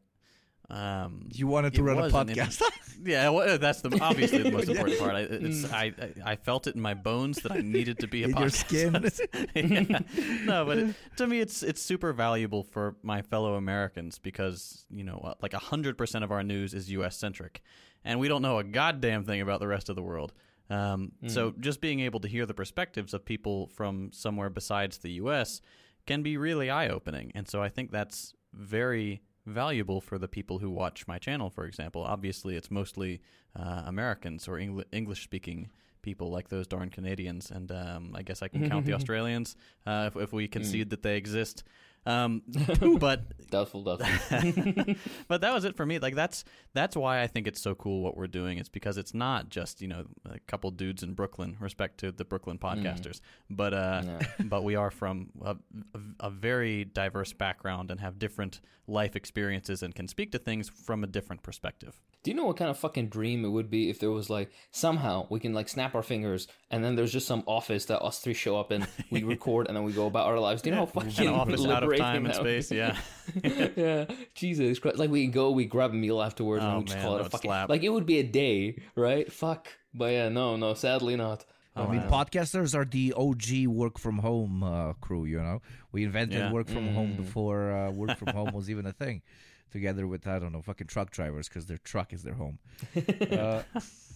Speaker 1: Um,
Speaker 2: You wanted to run a
Speaker 1: an
Speaker 2: podcast.
Speaker 1: yeah, well, that's the obviously the most important part. I, it's, I, I I felt it in my bones that I needed to be a
Speaker 2: In
Speaker 1: podcast.
Speaker 2: skin.
Speaker 1: Yeah. No, but it, to me, it's it's super valuable for my fellow Americans because you know, uh, like hundred percent of our news is U.S. centric, and we don't know a goddamn thing about the rest of the world. Um, So just being able to hear the perspectives of people from somewhere besides the U.S. can be really eye opening, and so I think that's very valuable for the people who watch my channel. For example, obviously it's mostly uh, Americans or Engl- English speaking people like those darn Canadians, and um, I guess I can count the Australians uh, if, if we concede that they exist. Um, but
Speaker 3: Doubtful, doubtful.
Speaker 1: but that was it for me. Like that's that's why I think it's so cool what we're doing. It's because it's not just you know a couple dudes in Brooklyn. Respect to the Brooklyn podcasters, but uh,
Speaker 3: No.
Speaker 1: but we are from a, a very diverse background and have different life experiences and can speak to things from a different perspective.
Speaker 3: Do you know what kind of fucking dream it would be if there was like somehow we can like snap our fingers and then there's just some office that us three show up in, we record and then we go about our lives. Do you know how fucking
Speaker 1: An office out of time and space. Yeah,
Speaker 3: yeah, Jesus Christ! Like we go, we grab a meal afterwards,
Speaker 1: Oh,
Speaker 3: and we just
Speaker 1: man,
Speaker 3: call it a fucking
Speaker 1: slap.
Speaker 3: like it would be a day, right? Fuck. But yeah, no, no, sadly not.
Speaker 2: I mean, podcasters are the OG work from home uh, crew. You know, we invented
Speaker 1: Yeah.
Speaker 2: work from home before uh, work from home was even a thing. Together with I don't know fucking truck drivers because their truck is their home. uh,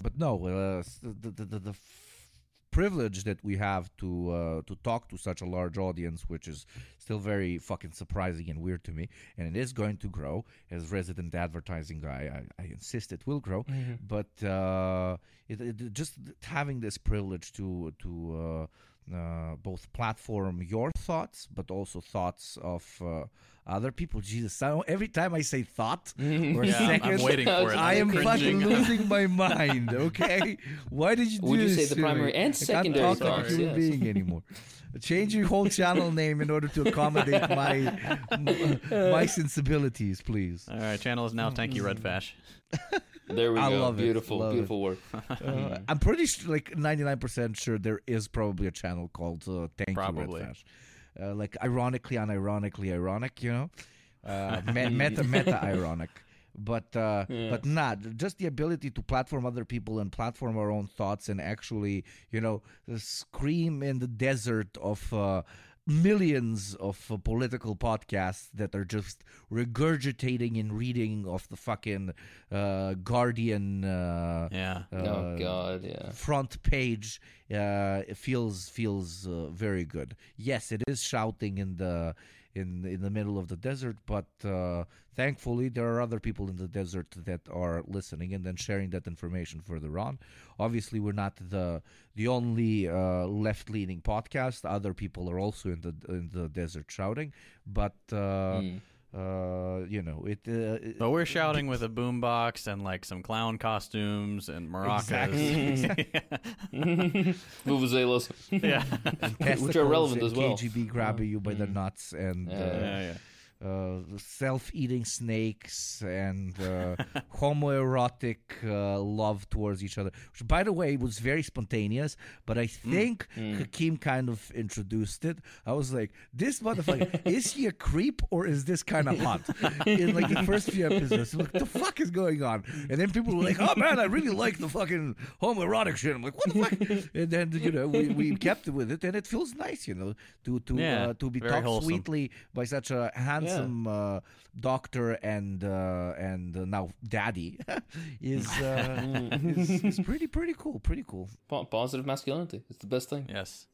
Speaker 2: but no, uh, the, the, the, the f- privilege that we have to uh, to talk to such a large audience, which is still very fucking surprising and weird to me, and it is going to grow as resident advertising guy. I, I insist it will grow, but uh, it, it, just having this privilege to to uh, both platform your thoughts, but also thoughts of uh, other people. Jesus, I don't- every time I say thought or
Speaker 1: yeah. I'm-
Speaker 2: second,
Speaker 1: I'm waiting for it.
Speaker 2: I
Speaker 1: I'm
Speaker 2: fucking losing my mind. Okay, why did you do
Speaker 3: Would you
Speaker 2: this
Speaker 3: say the primary and secondary
Speaker 2: I
Speaker 3: secondary
Speaker 2: can't talk like a human
Speaker 3: yes.
Speaker 2: being anymore. Change your whole channel name in order to accommodate my my sensibilities, please.
Speaker 1: all right. Channel is now Thank You Red Fash.
Speaker 3: There we
Speaker 2: I
Speaker 3: go.
Speaker 2: love it,
Speaker 3: beautiful,
Speaker 2: it.
Speaker 3: beautiful work.
Speaker 2: Uh, I'm pretty sure, like 99% sure, there is probably a channel called uh, Thank
Speaker 1: Probably.
Speaker 2: You Red Fash. Uh, like ironically, unironically ironic, you know, uh, meta meta ironic. But uh, but not just the ability to platform other people and platform our own thoughts and actually you know scream in the desert of uh, millions of uh, political podcasts that are just regurgitating and reading of the fucking uh, Guardian. Uh,
Speaker 1: Yeah.
Speaker 3: oh God, yeah.
Speaker 2: front page uh, it feels feels uh, very good. Yes, it is shouting in the in in the middle of the desert, but uh, thankfully there are other people in the desert that are listening and then sharing that information further on. Obviously, we're not the the only uh, left leaning podcast. Other people are also in the in the desert shouting, but. Uh, Uh, you know it. Uh,
Speaker 1: But we're shouting with a boombox and like some clown costumes and maracas.
Speaker 3: Vuvuzelas.
Speaker 1: yeah.
Speaker 3: Which are relevant as well.
Speaker 2: KGB grabbing you by the nuts and
Speaker 3: Yeah,
Speaker 2: uh,
Speaker 1: yeah, yeah.
Speaker 2: Self-eating snakes and uh, homoerotic uh, love towards each other. Which, by the way, was very spontaneous. But I think Hakim kind of introduced it. I was like, "This motherfucker is he a creep or is this kind of hot?" In like the first few episodes, what the fuck is going on? And then people were like, "Oh man, I really like the fucking homoerotic shit." I'm like, "What the fuck?" And then you know we, we kept with it, and it feels nice, you know, to to
Speaker 1: Yeah,
Speaker 2: uh, to be talked
Speaker 1: wholesome.
Speaker 2: sweetly by such a handsome uh, doctor and uh, and uh, now daddy is, uh, is is pretty pretty cool, pretty cool.
Speaker 3: Po- Positive masculinity. It's the best thing.
Speaker 1: Yes.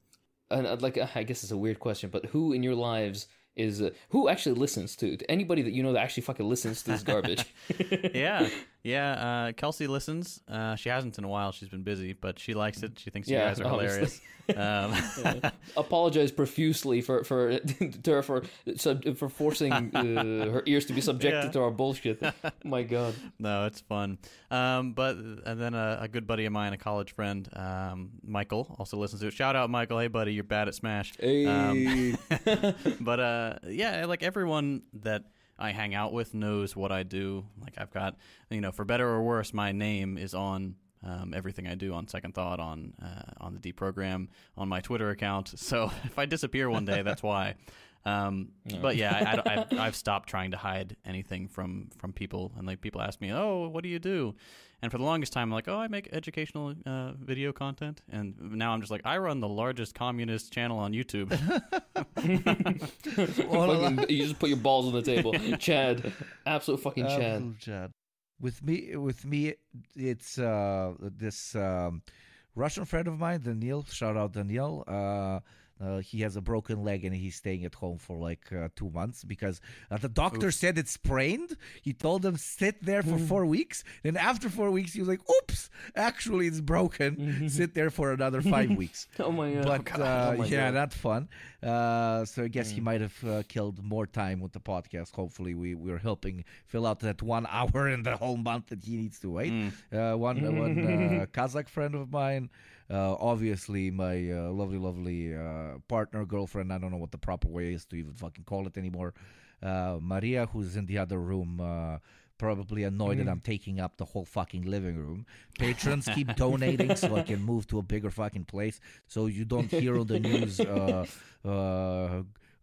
Speaker 3: And I'd like, I guess it's a weird question, but who in your lives is uh, who actually listens to to anybody that you know that actually fucking listens to this garbage?
Speaker 1: Yeah. Yeah. Uh, Kelsey listens. Uh, she hasn't in a while. She's been busy, but she likes it. She thinks you guys are
Speaker 3: obviously.
Speaker 1: hilarious. Um,
Speaker 3: Apologize profusely for for to her for for forcing uh, her ears to be subjected
Speaker 1: Yeah.
Speaker 3: to our bullshit. My God.
Speaker 1: no, it's fun. Um, but and then a, a good buddy of mine, a college friend, um, Michael, also listens to it. Shout out, Michael. Hey, buddy, you're bad at Smash. Um, but uh, yeah, like everyone that I hang out with knows what I do. Like I've got, you know, for better or worse, my name is on um, everything I do on Second Thought, on uh, on the deprogram, on my Twitter account. So if I disappear one day, that's why. Um, But yeah, I, I, I've, I've stopped trying to hide anything from from people, and like people ask me, "Oh, what do you do?" And for the longest time, I'm like, "Oh, I make educational uh, video content," and now I'm just like, "I run the largest communist channel on YouTube."
Speaker 3: Fucking- you just put your balls on the table, Chad. Absolute fucking Chad.
Speaker 2: Absolute Chad. With me, with me, it's uh, this um, Russian friend of mine, Daniil. Shout out Daniil. Uh, uh, he has a broken leg and he's staying at home for like uh, two months because uh, the doctor said it's sprained. He told him sit there for four weeks. Then after four weeks, he was like, "Oops, actually it's broken. sit there for another five weeks."
Speaker 3: Oh my god.
Speaker 2: But uh,
Speaker 3: Oh my
Speaker 2: yeah,
Speaker 3: God.
Speaker 2: not fun. Uh, so I guess he might have uh, killed more time with the podcast. Hopefully, we we're helping fill out that one hour in the whole month that he needs to wait. Uh, one one uh, Kazakh friend of mine. Uh, obviously, my uh, lovely, lovely uh, partner, girlfriend. I don't know what the proper way is to even fucking call it anymore. Uh, Maria, who's in the other room, uh, probably annoyed that I'm taking up the whole fucking living room. Patrons keep donating so I can move to a bigger fucking place, so you don't hear on the news.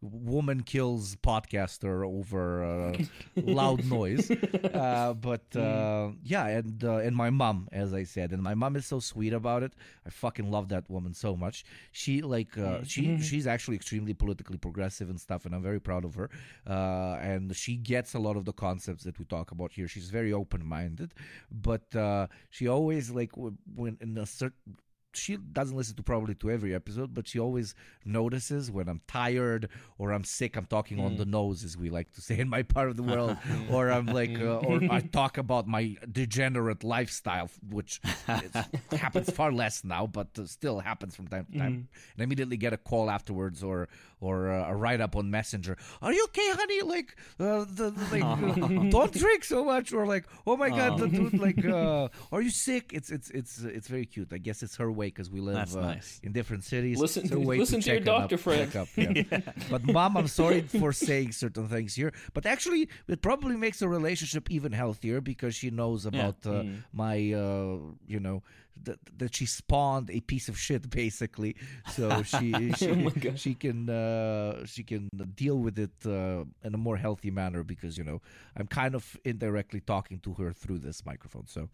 Speaker 2: Woman kills podcaster over uh, loud noise, uh, but uh, yeah, and uh, and my mom, as I said, and my mom is so sweet about it. I fucking love that woman so much. She like uh, she she's actually extremely politically progressive and stuff, and I'm very proud of her. Uh, and she gets a lot of the concepts that we talk about here. She's very open minded, but uh, she always like when in a certain she doesn't listen to probably to every episode, but she always notices when I'm tired or I'm sick. I'm talking on the nose, as we like to say in my part of the world, or I'm like, uh, or I talk about my degenerate lifestyle, which happens far less now, but uh, still happens from time to time. And I immediately get a call afterwards or or uh, a write up on Messenger. Are you okay, honey? Like, uh, the, like, don't drink so much, or like, oh my god, the dude, like, uh, are you sick? It's it's it's it's very cute. I guess it's her way because we live uh,
Speaker 1: nice.
Speaker 2: in different cities.
Speaker 3: Listen
Speaker 2: It's her
Speaker 3: to- listen to your
Speaker 2: check up-
Speaker 3: doctor friend.
Speaker 2: check up, yeah. But mom, I'm sorry for saying certain things here, but actually, it probably makes the relationship even healthier because she knows about uh,
Speaker 3: Mm.
Speaker 2: my, uh, you know, that that she spawned a piece of shit basically. So she she,
Speaker 3: Oh
Speaker 2: she can uh, she can deal with it uh, in a more healthy manner because you know I'm kind of indirectly talking to her through this microphone. So,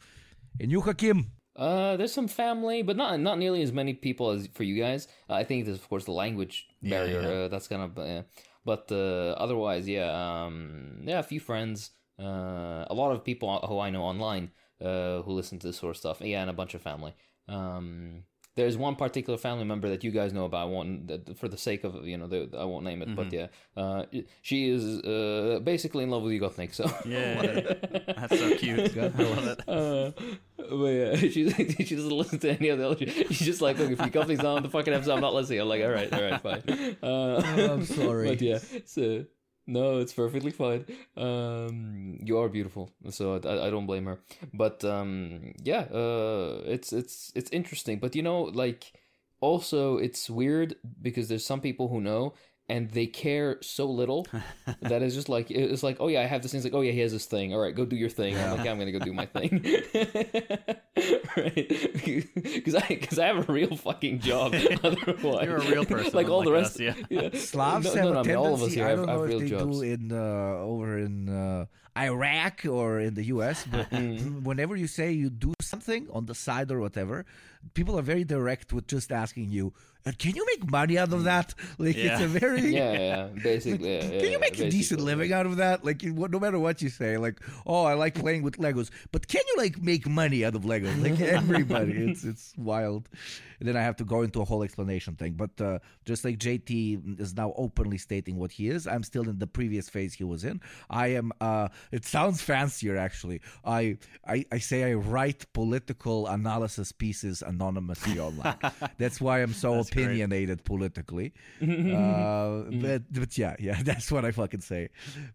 Speaker 2: and you Hakim.
Speaker 3: Uh, there's some family, but not not nearly as many people as for you guys. Uh, I think there's of course the language
Speaker 1: Yeah,
Speaker 3: barrier.
Speaker 1: yeah.
Speaker 3: Uh, that's kind of, uh, but uh, otherwise, yeah, um, yeah, a few friends, uh, a lot of people who I know online uh, who listen to this sort of stuff. Yeah, and a bunch of family. Um, there's one particular family member that you guys know about. I won't, that- for the sake of you know, the, I won't name it, but yeah, uh, she is uh, basically in love with you, Gopnik. So
Speaker 1: Yeah, that's so cute. I love it.
Speaker 3: uh, but yeah, she she doesn't listen to any of the other. She's just like, look, if Yugopnik's on the fucking episode, I'm not listening. I'm like, all right, all right, fine. Uh,
Speaker 2: I'm sorry.
Speaker 3: but yeah, so no, it's perfectly fine. Um, you are beautiful, so I, I don't blame her. But um, yeah, uh, it's it's it's interesting. But you know, like also it's weird because there's some people who know and they care so little that it's just like it's like oh yeah I have this thing. It's like oh yeah he has this thing. All right go do your thing. I'm like yeah, I'm gonna go do my thing. Right. Because I because I have a real fucking job otherwise
Speaker 1: You're a real person,
Speaker 3: like all the rest
Speaker 1: us, yeah.
Speaker 3: yeah.
Speaker 2: Slavs
Speaker 3: no,
Speaker 2: have
Speaker 3: no, no,
Speaker 2: a
Speaker 3: I mean,
Speaker 2: tendency.
Speaker 3: all of us here
Speaker 2: I
Speaker 3: have,
Speaker 2: don't
Speaker 3: have
Speaker 2: know
Speaker 3: real
Speaker 2: if they
Speaker 3: jobs.
Speaker 2: do in uh, over in uh, Iraq or in the U.S. But
Speaker 3: Mm.
Speaker 2: whenever you say you do something on the side or whatever, people are very direct with just asking you, "Uh, "Can you make money out of that?" Like it's a very
Speaker 3: Mm. yeah yeah basically yeah,
Speaker 2: Can
Speaker 3: yeah,
Speaker 2: you make a decent living out of that? Like, no matter what you say, like, oh, I like playing with Legos, but can you like make money out of Legos? Like everybody, it's it's wild. And then I have to go into a whole explanation thing. But uh, just like JT is now openly stating what he is, I'm still in the previous phase he was in. I am. Uh, it sounds fancier actually. I I, I say I write political analysis pieces anonymously online. That's why I'm so
Speaker 1: That's great.
Speaker 2: opinionated politically. uh, but but yeah, yeah, that's what I fucking say.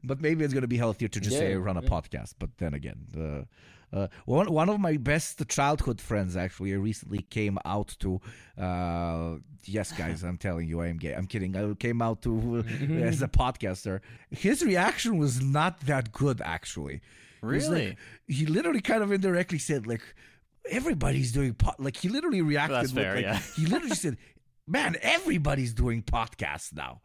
Speaker 2: But maybe it's gonna be healthier to just say I run a podcast. But then again, uh, uh, one one of my best childhood friends actually recently came out to. Uh, yes, guys, I'm telling you, I am gay. I'm kidding. I came out to as a podcaster. His reaction was not that good, actually. He
Speaker 1: Really?
Speaker 2: like- he literally kind of indirectly said like. Everybody's doing pod like he literally reacted
Speaker 1: That's
Speaker 2: with
Speaker 1: fair,
Speaker 2: like
Speaker 1: yeah.
Speaker 2: he literally said, "Man, everybody's doing podcasts now."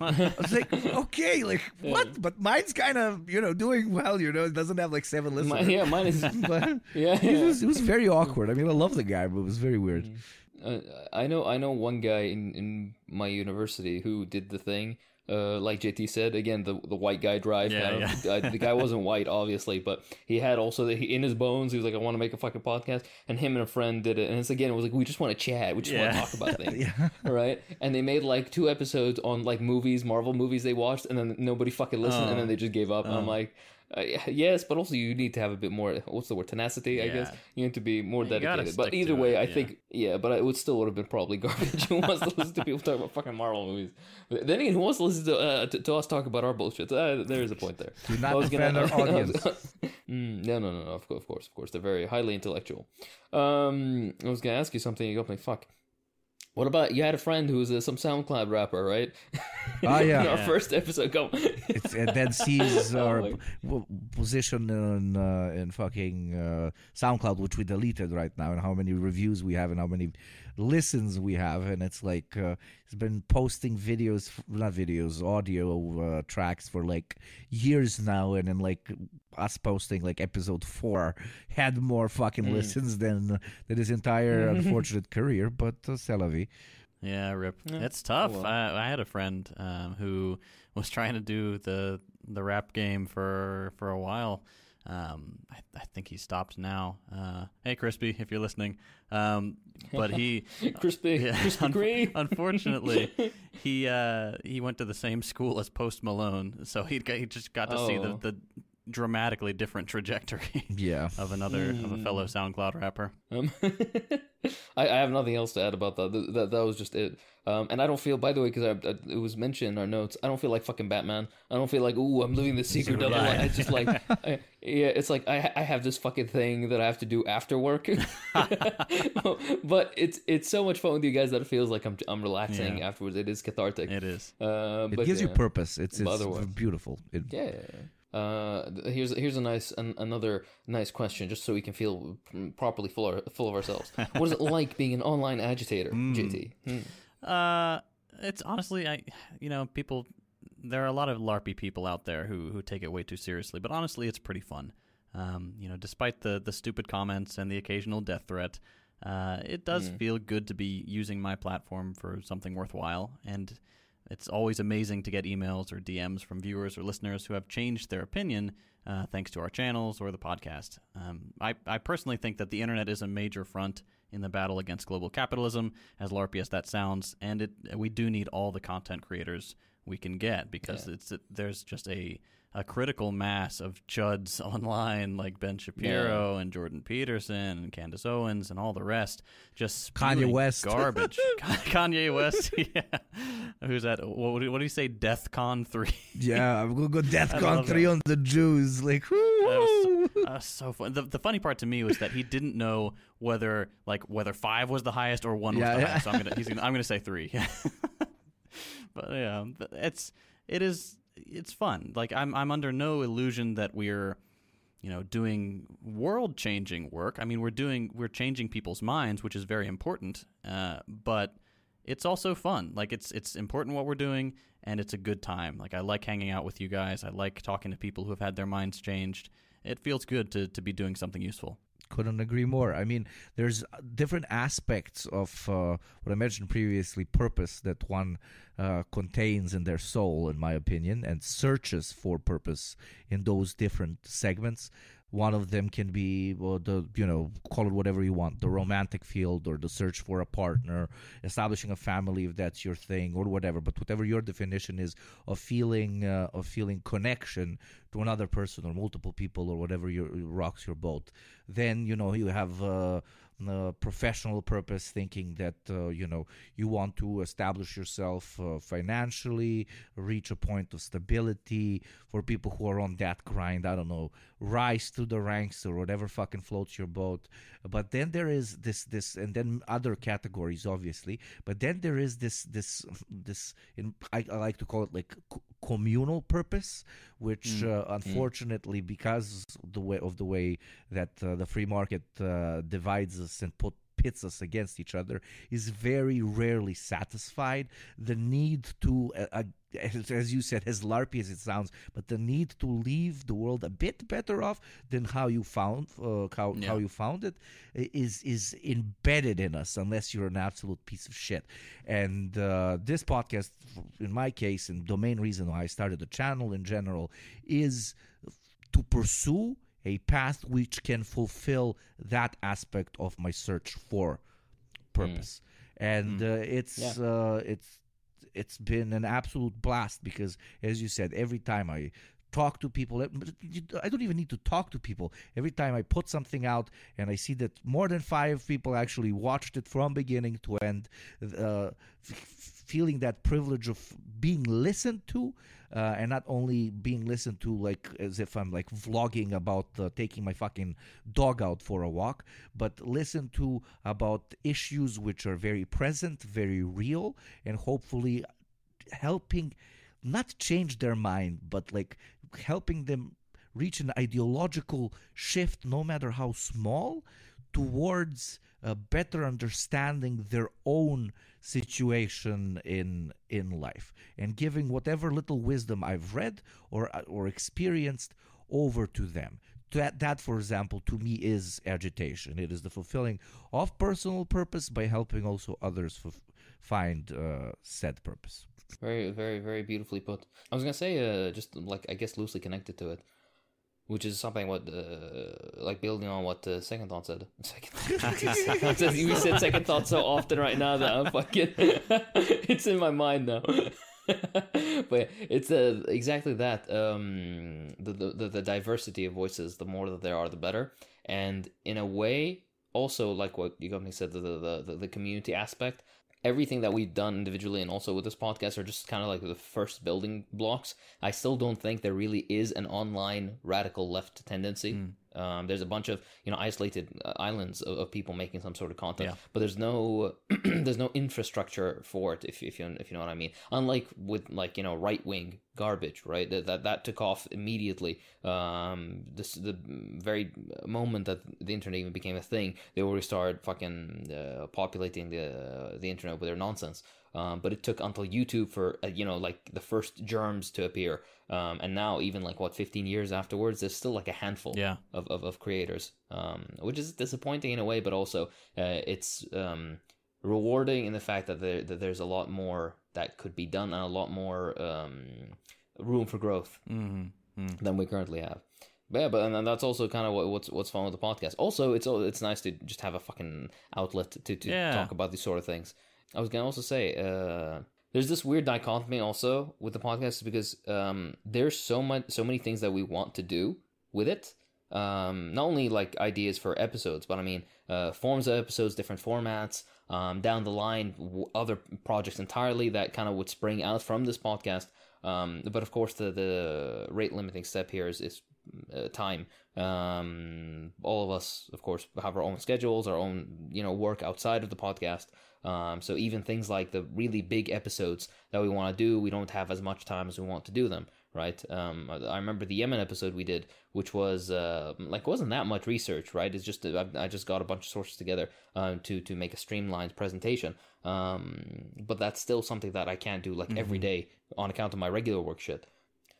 Speaker 2: I was like, okay, like what? But mine's kind of you know doing well. You know, it doesn't have like seven listeners.
Speaker 3: Mine, yeah mine is
Speaker 2: but
Speaker 3: yeah,
Speaker 2: it
Speaker 3: yeah.
Speaker 2: was it was very awkward. I mean, I love the guy, but it was very weird.
Speaker 3: Uh, I know I know one guy in, in my university who did the thing uh, like JT said, again the the white guy drive.
Speaker 1: Yeah.
Speaker 3: Uh, the guy wasn't white, obviously, but he had also the, he, in his bones. He was like, I want to make a fucking podcast, and him and a friend did it. And it's again, it was like we just want to chat, we just want to talk about things,
Speaker 2: Yeah.
Speaker 3: right? And they made like two episodes on like movies, Marvel movies they watched, and then nobody fucking listened, and
Speaker 1: Oh.
Speaker 3: then they just gave up. And I'm
Speaker 1: Oh.
Speaker 3: like. Uh, yes, but also you need to have a bit more. What's the word? Tenacity, I guess. You need to be more
Speaker 1: You
Speaker 3: dedicated. But either way,
Speaker 1: it,
Speaker 3: I
Speaker 1: yeah.
Speaker 3: think yeah. But it would still would have been probably garbage. Who wants to listen to people talk about fucking Marvel movies? But then again, who wants to listen to uh, to, to us talk about our bullshit? Uh, there is a point there.
Speaker 2: Do not
Speaker 3: I was
Speaker 2: offend our audience.
Speaker 3: Mm, no, no, no, no. Of course, of course, of course. They're very highly intellectual. Um, I was gonna ask you something. You got me. Fuck. What about you had a friend who was uh, some SoundCloud rapper, right?
Speaker 2: Ah, yeah.
Speaker 3: Our
Speaker 1: Yeah.
Speaker 3: first episode, go.
Speaker 2: It's, and then sees
Speaker 3: Oh
Speaker 2: our
Speaker 3: my-
Speaker 2: p- w- position in uh, in fucking uh, SoundCloud, which we deleted right now, and how many reviews we have, and how many listens we have, and it's like uh, he's been posting videos, not videos, audio uh, tracks for like years now, and then like us posting like episode four had more fucking
Speaker 3: Mm.
Speaker 2: listens than than his entire unfortunate career, but uh, c'est.
Speaker 1: Yeah, rip.
Speaker 3: Yeah.
Speaker 1: It's tough.
Speaker 3: Well.
Speaker 1: I, I had a friend um, who was trying to do the the rap game for for a while. Um, I, I think he stopped now. Uh, hey, Crispy, if you're listening. Um, but he,
Speaker 3: crispy,
Speaker 1: Yeah,
Speaker 3: crispy green.
Speaker 1: unfortunately, he uh, he went to the same school as Post Malone, so he he just got to see the,
Speaker 3: Oh.
Speaker 1: the dramatically different trajectory
Speaker 2: Yeah.
Speaker 1: of another of a
Speaker 3: Mm.
Speaker 1: fellow SoundCloud rapper.
Speaker 3: Um, I, I have nothing else to add about that. Th- That that was just it. Um, and I don't feel, by the way, because I, I, it was mentioned in our notes, I don't feel like fucking Batman. I don't feel like, ooh, I'm living the secret double
Speaker 1: Yeah.
Speaker 3: life. It's just like, I, yeah, it's like I I have this fucking thing that I have to do after work. but it's it's so much fun with you guys that it feels like I'm I'm relaxing
Speaker 1: Yeah.
Speaker 3: afterwards. It is cathartic.
Speaker 1: It is.
Speaker 3: Uh,
Speaker 2: It
Speaker 3: but
Speaker 2: gives you purpose. It's, it's beautiful. It,
Speaker 3: Yeah. Uh, here's here's a nice an, another nice question, just so we can feel mm, properly full of, full of ourselves. what is it like being an online agitator, JT? Hmm.
Speaker 1: Uh, it's honestly, I, you know, people. There are a lot of larpy people out there who who take it way too seriously, but honestly, it's pretty fun. Um, you know, despite the the stupid comments and the occasional death threat, uh, it does
Speaker 3: Mm.
Speaker 1: feel good to be using my platform for something worthwhile, and it's always amazing to get emails or DMs from viewers or listeners who have changed their opinion uh, thanks to our channels or the podcast. Um, I, I personally think that the internet is a major front in the battle against global capitalism, as larpy as that sounds, and it we do need all the content creators we can get because
Speaker 3: Yeah.
Speaker 1: it's there's just a a critical mass of chuds online like Ben Shapiro and Jordan Peterson and Candace Owens and all the rest just
Speaker 2: Kanye West.
Speaker 1: garbage. Kanye West, yeah. Who's that? What, do- what do you say? Death Con three.
Speaker 2: Yeah, I'm gonna go DEFCON
Speaker 1: love
Speaker 2: three
Speaker 1: that.
Speaker 2: on the Jews. Like,
Speaker 1: was
Speaker 2: woo!
Speaker 1: Uh, so fun. The, the funny part to me was that he didn't know whether like whether five was the highest or one was
Speaker 2: Yeah,
Speaker 1: the
Speaker 2: yeah.
Speaker 1: highest. So I'm gonna he's gonna I'm gonna say three. but yeah, it's it is it's fun. Like I'm I'm under no illusion that we're you know doing world changing work. I mean we're doing we're changing people's minds, which is very important. Uh, but it's also fun. Like it's it's important what we're doing, and it's a good time. Like I like hanging out with you guys. I like talking to people who have had their minds changed. It feels good to to be doing something useful.
Speaker 2: Couldn't agree more. I mean, there's different aspects of uh, what I mentioned previously, purpose that one uh, contains in their soul, in my opinion, and searches for purpose in those different segments. One of them can be well, the you know call it whatever you want, the romantic field or the search for a partner, establishing a family if that's your thing or whatever. But whatever your definition is of feeling uh, of feeling connection to another person or multiple people or whatever your rocks your boat, then you know you have uh, a professional purpose, thinking that uh, you know you want to establish yourself uh, financially, reach a point of stability. For people who are on that grind, I don't know, rise to the ranks or whatever fucking floats your boat. But then there is this this, and then other categories, obviously. But then there is this this this. In, I, I like to call it like communal purpose, which uh, unfortunately, because the way of the way that uh, the free market uh, divides us and put pits us against each other is very rarely satisfied. The need to, uh, uh, as, you said, as larpy as it sounds, but the need to leave the world a bit better off than how you found uh, how,
Speaker 1: Yeah.
Speaker 2: how you found it is is is embedded in us unless you're an absolute piece of shit. And uh, this podcast, in my case, and the main reason why I started the channel in general is to pursue a path which can fulfill that aspect of my search for purpose. And uh, it's
Speaker 3: Yeah.
Speaker 2: uh, it's it's been an absolute blast because, as you said, every time I talk to people, I don't even need to talk to people. Every time I put something out and I see that more than five people actually watched it from beginning to end, uh, feeling that privilege of being listened to, uh, and not only being listened to like as if I'm like vlogging about uh, taking my fucking dog out for a walk, but listen to about issues which are very present, very real, and hopefully helping not change their mind, but like helping them reach an ideological shift, no matter how small, towards a better understanding their own situation in in life and giving whatever little wisdom I've read or or experienced over to them. That that for example to me is agitation. It is the fulfilling of personal purpose by helping also others f- find uh, said purpose.
Speaker 3: Very, very, very beautifully put. I was gonna say, uh, just like I guess loosely connected to it, which is something what, uh, like building on what uh, Second Thought said. Second Thought. we said Second Thought so often right now that I'm fucking. it's in my mind now. but it's uh, exactly that. Um, the, the the diversity of voices, the more that there are, the better. And in a way, also like what Yugopnik said, the the, the the community aspect everything that we've done individually and also with this podcast are just kind of like the first building blocks. I still don't think there really is an online radical left tendency. Hmm. Um, there's a bunch of you know isolated uh, islands of, of people making some sort of content,
Speaker 1: Yeah.
Speaker 3: but there's no there's no infrastructure for it. If you, if you if you know what I mean. Unlike with like you know right wing garbage, right? That, that that took off immediately. Um, this the very moment that the internet even became a thing, they already started fucking uh, populating the the internet with their nonsense. Um, but it took until YouTube for uh, you know like the first germs to appear, um, and now even like what 15 years afterwards, there's still like a handful
Speaker 1: Yeah.
Speaker 3: of, of, of creators, um, which is disappointing in a way, but also uh, it's um, rewarding in the fact that, there, that there's a lot more that could be done and a lot more um, room for growth
Speaker 1: Mm-hmm.
Speaker 3: than we currently have. But yeah, but and that's also kind of what, what's what's fun with the podcast. Also, it's it's nice to just have a fucking outlet to, to
Speaker 1: Yeah.
Speaker 3: talk about these sort of things. I was gonna also say, uh, there's this weird dichotomy also with the podcast because um, there's so much so many things that we want to do with it. Um, not only like ideas for episodes, but I mean uh, forms of episodes, different formats. Um, down the line, w- other projects entirely that kind of would spring out from this podcast. Um, but of course, the the rate limiting step here is, is uh, time. Um, all of us, of course, have our own schedules, our own you know work outside of the podcast. Um, so even things like the really big episodes that we want to do, we don't have as much time as we want to do them. Right. Um, I remember the Yemen episode we did, which was uh, like wasn't that much research. Right. It's just I, I just got a bunch of sources together um, to to make a streamlined presentation. Um, but that's still something that I can't do like every day on account of my regular work shit.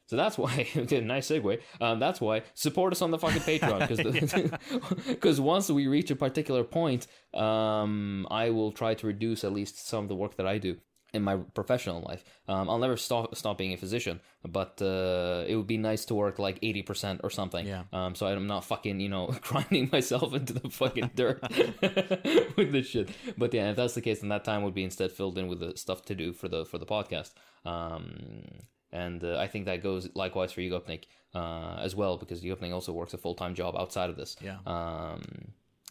Speaker 3: So that's why, okay, nice segue. Um, that's why support us on the fucking Patreon because because once we reach a particular point, um, I will try to reduce at least some of the work that I do in my professional life. Um, I'll never stop stop being a physician, but uh, it would be nice to work like eighty percent or something.
Speaker 1: Yeah.
Speaker 3: Um, so I'm not fucking you know grinding myself into the fucking dirt with this shit. But yeah, if that's the case, then that time would be instead filled in with the stuff to do for the for the podcast. Um, and uh, I think that goes likewise for you, Gopnik, uh, as well, because Gopnik also works a full time job outside of this.
Speaker 1: Yeah.
Speaker 3: Um,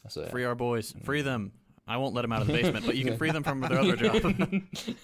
Speaker 3: so yeah.
Speaker 1: Free our boys. Free them. I won't let them out of the basement, but you can free them from their other job.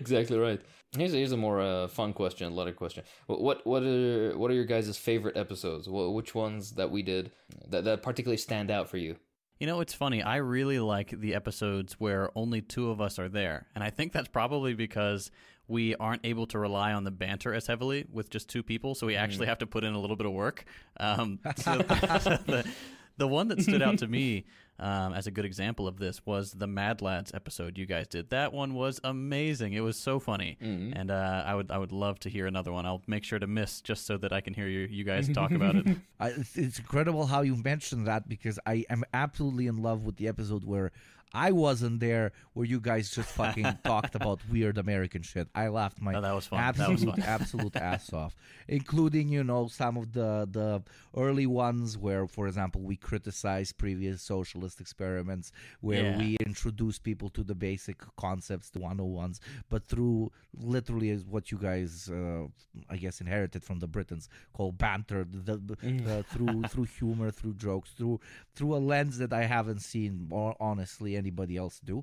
Speaker 3: exactly right. Here's a, here's a more uh, fun question, lighter question. What what what are what are your guys' favorite episodes? Wh- which ones that we did that that particularly stand out for you?
Speaker 1: You know, it's funny. I really like the episodes where only two of us are there. And I think that's probably because we aren't able to rely on the banter as heavily with just two people. So we actually have to put in a little bit of work. Um, so the, the one that stood out to me um, as a good example of this was the Mad Lads episode you guys did. That one was amazing. It was so funny,
Speaker 3: Mhm.
Speaker 1: and uh, I would I would love to hear another one. I'll make sure to miss just so that I can hear you you guys talk about it.
Speaker 2: I, it's incredible how you mentioned that because I am absolutely in love with the episode where I wasn't there, where you guys just fucking talked about weird American shit. I laughed my
Speaker 1: Oh, that was fun.
Speaker 2: Absolute
Speaker 1: was fun.
Speaker 2: absolute ass off, including you know some of the the early ones where, for example, we criticize previous socialist experiments, where
Speaker 1: Yeah.
Speaker 2: we introduce people to the basic concepts, the 101s, but through literally is what you guys, uh, I guess, inherited from the Britons called banter, the, the, uh, through through humor, through jokes, through through a lens that I haven't seen, or honestly, anybody else do,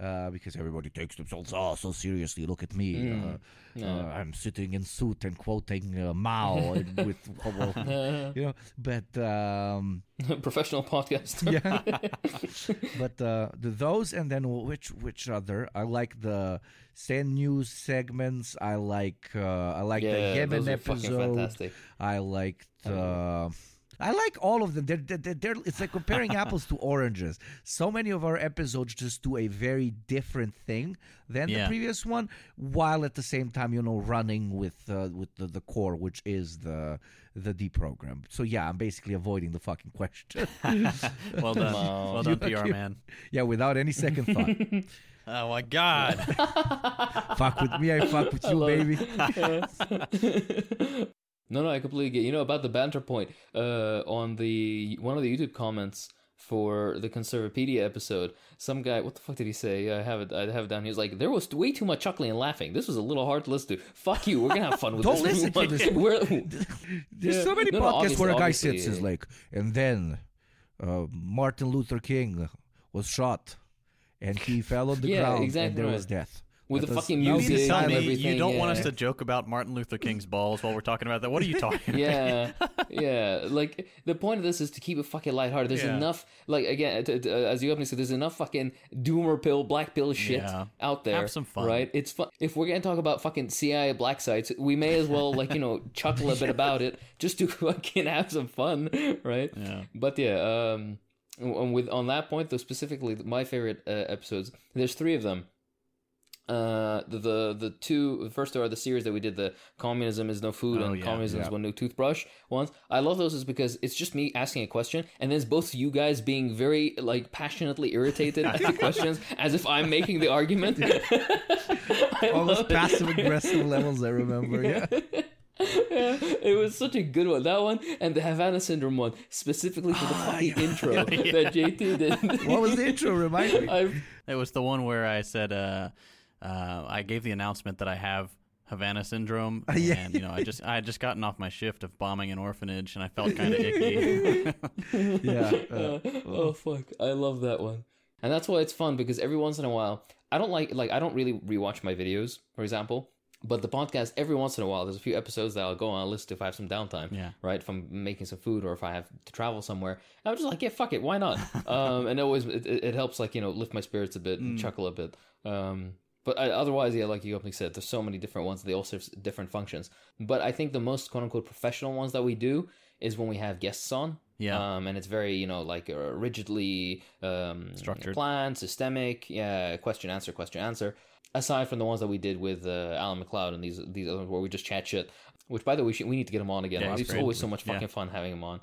Speaker 2: uh, because everybody takes themselves oh so seriously. Look at me,
Speaker 3: Mm.
Speaker 2: uh,
Speaker 3: Yeah.
Speaker 2: uh, I'm sitting in suit and quoting uh, Mao and with, you know, but. Um,
Speaker 3: Professional podcast,
Speaker 2: yeah but uh the, those and then which which other i like the send news segments i like uh i like the
Speaker 3: yeah,
Speaker 2: Yemen
Speaker 3: those are
Speaker 2: episode
Speaker 3: fantastic.
Speaker 2: i liked uh I like all of them. They're, they're, they're, they're- it's like comparing apples to oranges. So many of our episodes just do a very different thing than
Speaker 1: Yeah.
Speaker 2: the previous one, while at the same time, you know, running with uh, with the, the core, which is the the deprogram. So yeah, I'm basically avoiding the fucking question.
Speaker 1: well done,
Speaker 3: Wow.
Speaker 1: well done,
Speaker 2: You-
Speaker 1: PR
Speaker 2: you-
Speaker 1: man.
Speaker 2: yeah, without any second thought.
Speaker 1: Oh my God.
Speaker 2: fuck with me, I fuck with you, baby.
Speaker 3: No, no, I completely get. You know about the banter point. Uh, on the one of the YouTube comments for the Conservapedia episode, some guy, what the fuck did he say? I have it. I have it down. He was like, "There was way too much chuckling and laughing. This was a little hard to listen to. Fuck you. We're gonna have fun with this.
Speaker 2: Don't listen to this. There's
Speaker 3: Yeah.
Speaker 2: so many
Speaker 3: No, no,
Speaker 2: podcasts where a guy sits is
Speaker 3: uh,
Speaker 2: like, and then uh, Martin Luther King was shot, and he fell on the
Speaker 3: Yeah,
Speaker 2: ground, and there
Speaker 3: right.
Speaker 2: was death.
Speaker 3: With the fucking
Speaker 1: You
Speaker 2: was
Speaker 1: mean to
Speaker 3: music
Speaker 1: tell
Speaker 3: and everything,
Speaker 1: you don't want us to joke about Martin Luther King's balls while we're talking about that? What are you talking about?
Speaker 3: yeah, yeah. Like the point of this is to keep it fucking lighthearted. There's
Speaker 1: Yeah.
Speaker 3: enough, like again, t- t- as you openly said, there's enough fucking doomer pill, black pill shit
Speaker 1: Yeah.
Speaker 3: out there.
Speaker 1: Have some fun.
Speaker 3: right? It's fun. If we're gonna talk about fucking CIA black sites, we may as well like you know chuckle a bit about it just to fucking have some fun, right?
Speaker 1: Yeah.
Speaker 3: But yeah, um, with on that point though, specifically my favorite uh, episodes. There's three of them. Uh, the, the the two the first two are the series that we did the communism is no food
Speaker 1: Oh,
Speaker 3: and
Speaker 1: yeah,
Speaker 3: communism is one no toothbrush ones. I love those is because it's just me asking a question and then it's both you guys being very like passionately irritated at the questions as if I'm making the argument. I
Speaker 2: Almost passive aggressive levels. I remember. Yeah.
Speaker 3: Yeah, it was such a good one. That one and the Havana Syndrome one, specifically for the fucking intro that JT did.
Speaker 2: What was the intro? Remind me.
Speaker 3: I've,
Speaker 1: It was the one where I said uh, uh, I gave the announcement that I have Havana syndrome,
Speaker 2: yeah.
Speaker 1: and you know I just I had just gotten off my shift of bombing an orphanage, and I felt kind of icky.
Speaker 2: yeah. Uh,
Speaker 3: Uh, oh fuck, I love that one, and that's why it's fun because every once in a while, I don't like like I don't really rewatch my videos, for example. But the podcast, every once in a while, there's a few episodes that I'll go on a list if I have some downtime,
Speaker 1: Yeah.
Speaker 3: right? If I'm making some food or if I have to travel somewhere, I'm just like, yeah, fuck it, why not? um, and it always it, it it helps like you know lift my spirits a bit and chuckle a bit. Um, but otherwise, yeah, like you openly said, there's so many different ones. They all serve different functions. But I think the most quote unquote professional ones that we do is when we have guests on.
Speaker 1: Yeah.
Speaker 3: Um, and it's very, you know, like uh, rigidly um,
Speaker 1: Structured.
Speaker 3: planned, systemic. Yeah, question answer, question answer. Aside from the ones that we did with uh, Alan MacLeod and these these other ones where we just chat shit. Which, by the way, we, should, we need to get him on again.
Speaker 1: Yeah,
Speaker 3: it's
Speaker 1: great.
Speaker 3: always so much
Speaker 1: Yeah.
Speaker 3: fucking fun having him on.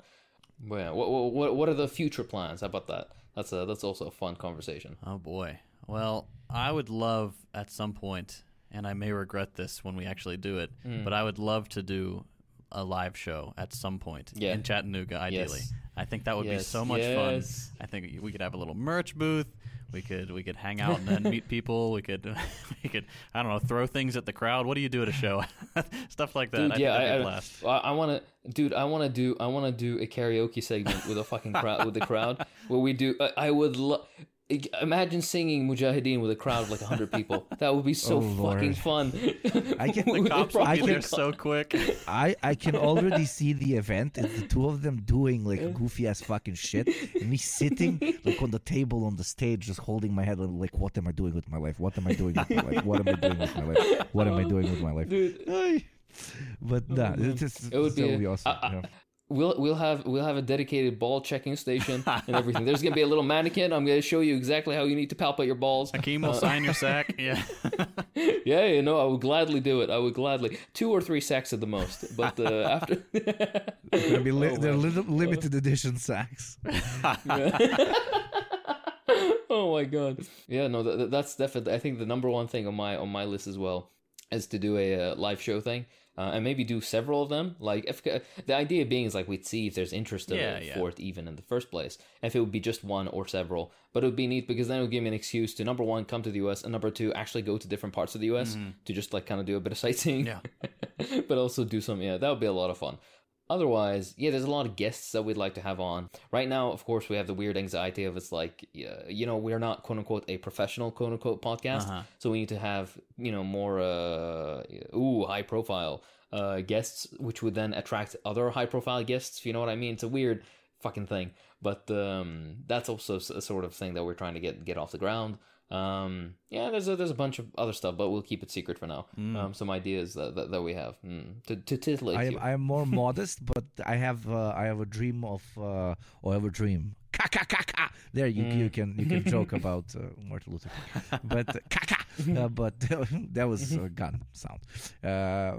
Speaker 3: But yeah, what, what what what are the future plans? How about that? That's a that's also a fun conversation.
Speaker 1: Oh boy. Well, I would love at some point, and I may regret this when we actually do it,
Speaker 3: Hmm.
Speaker 1: but I would love to do a live show at some point
Speaker 3: Yeah.
Speaker 1: in Chattanooga, ideally.
Speaker 3: Yes.
Speaker 1: I think that would be so much
Speaker 3: yes.
Speaker 1: fun. I think we could have a little merch booth. We could we could hang out and then meet people. We could we could I don't know throw things at the crowd. What do you do at a show? Stuff like that.
Speaker 3: Dude,
Speaker 1: I
Speaker 3: yeah,
Speaker 1: think that'd be
Speaker 3: I,
Speaker 1: a
Speaker 3: I. I, I want to, dude. I want to do, I want to do a karaoke segment with a fucking crowd, with the crowd, where we do. I, I would love. Imagine singing Mujahideen with a crowd of like hundred people. That would be so
Speaker 2: Oh, Lord.
Speaker 3: fucking fun.
Speaker 2: I can-
Speaker 1: The cops
Speaker 2: I
Speaker 1: be
Speaker 2: can-
Speaker 1: there so quick.
Speaker 2: I, I can already see the event. It's the two of them doing like goofy ass fucking shit, and me sitting like on the table on the stage, just holding my head like, "What am I doing with my life? What am I doing with my life? What am I doing with my life? What am I oh, doing with my life?"
Speaker 3: Dude,
Speaker 2: But oh, nah, it's just,
Speaker 3: It would be
Speaker 2: would be awesome.
Speaker 3: I- I-
Speaker 2: yeah.
Speaker 3: We'll we'll have we'll have a dedicated ball checking station and everything. There's gonna be a little mannequin. I'm gonna show you exactly how you need to palpate your balls.
Speaker 1: Hakim will sign your sack. Yeah.
Speaker 3: Yeah, you know, I would gladly do it. I would gladly two or three sacks at the most. But uh, after,
Speaker 2: They're gonna be li-
Speaker 3: Oh,
Speaker 2: they're
Speaker 3: man.
Speaker 2: little limited edition sacks.
Speaker 3: oh my god, yeah, no, that, that- that's definitely. I think the number one thing on my on my list as well is to do a uh, live show thing. Uh, and maybe do several of them. Like if the idea being is like we'd see if there's interest uh,
Speaker 1: Yeah, yeah.
Speaker 3: for it even in the first place. If it would be just one or several, but it would be neat because then it would give me an excuse to number one come to the US and number two actually go to different parts of the US to just like kind of do a bit of sightseeing.
Speaker 1: Mm-hmm. Yeah.
Speaker 3: but also do some. Yeah, that would be a lot of fun. Otherwise, yeah, there's a lot of guests that we'd like to have on. Right now, of course, we have the weird anxiety of it's like, you know, we're not quote unquote a professional quote unquote podcast,
Speaker 1: Uh-huh.
Speaker 3: so we need to have you know more uh ooh high profile uh guests, which would then attract other high profile guests. If you know what I mean, it's a weird fucking thing, but um that's also a sort of thing that we're trying to get get off the ground. Um, yeah, there's a, there's a bunch of other stuff, but we'll keep it secret for now. Um, some ideas that, that, that we have mm, to to titillate
Speaker 2: I am
Speaker 3: you.
Speaker 2: I am more modest, but I have uh, I have a dream of uh, or I have a dream. Ka, ka, ka, ka. There you
Speaker 3: Mm.
Speaker 2: you can you can joke about uh, Martin Luther King, but ka, ka. Uh, but that was a gun sound. Uh,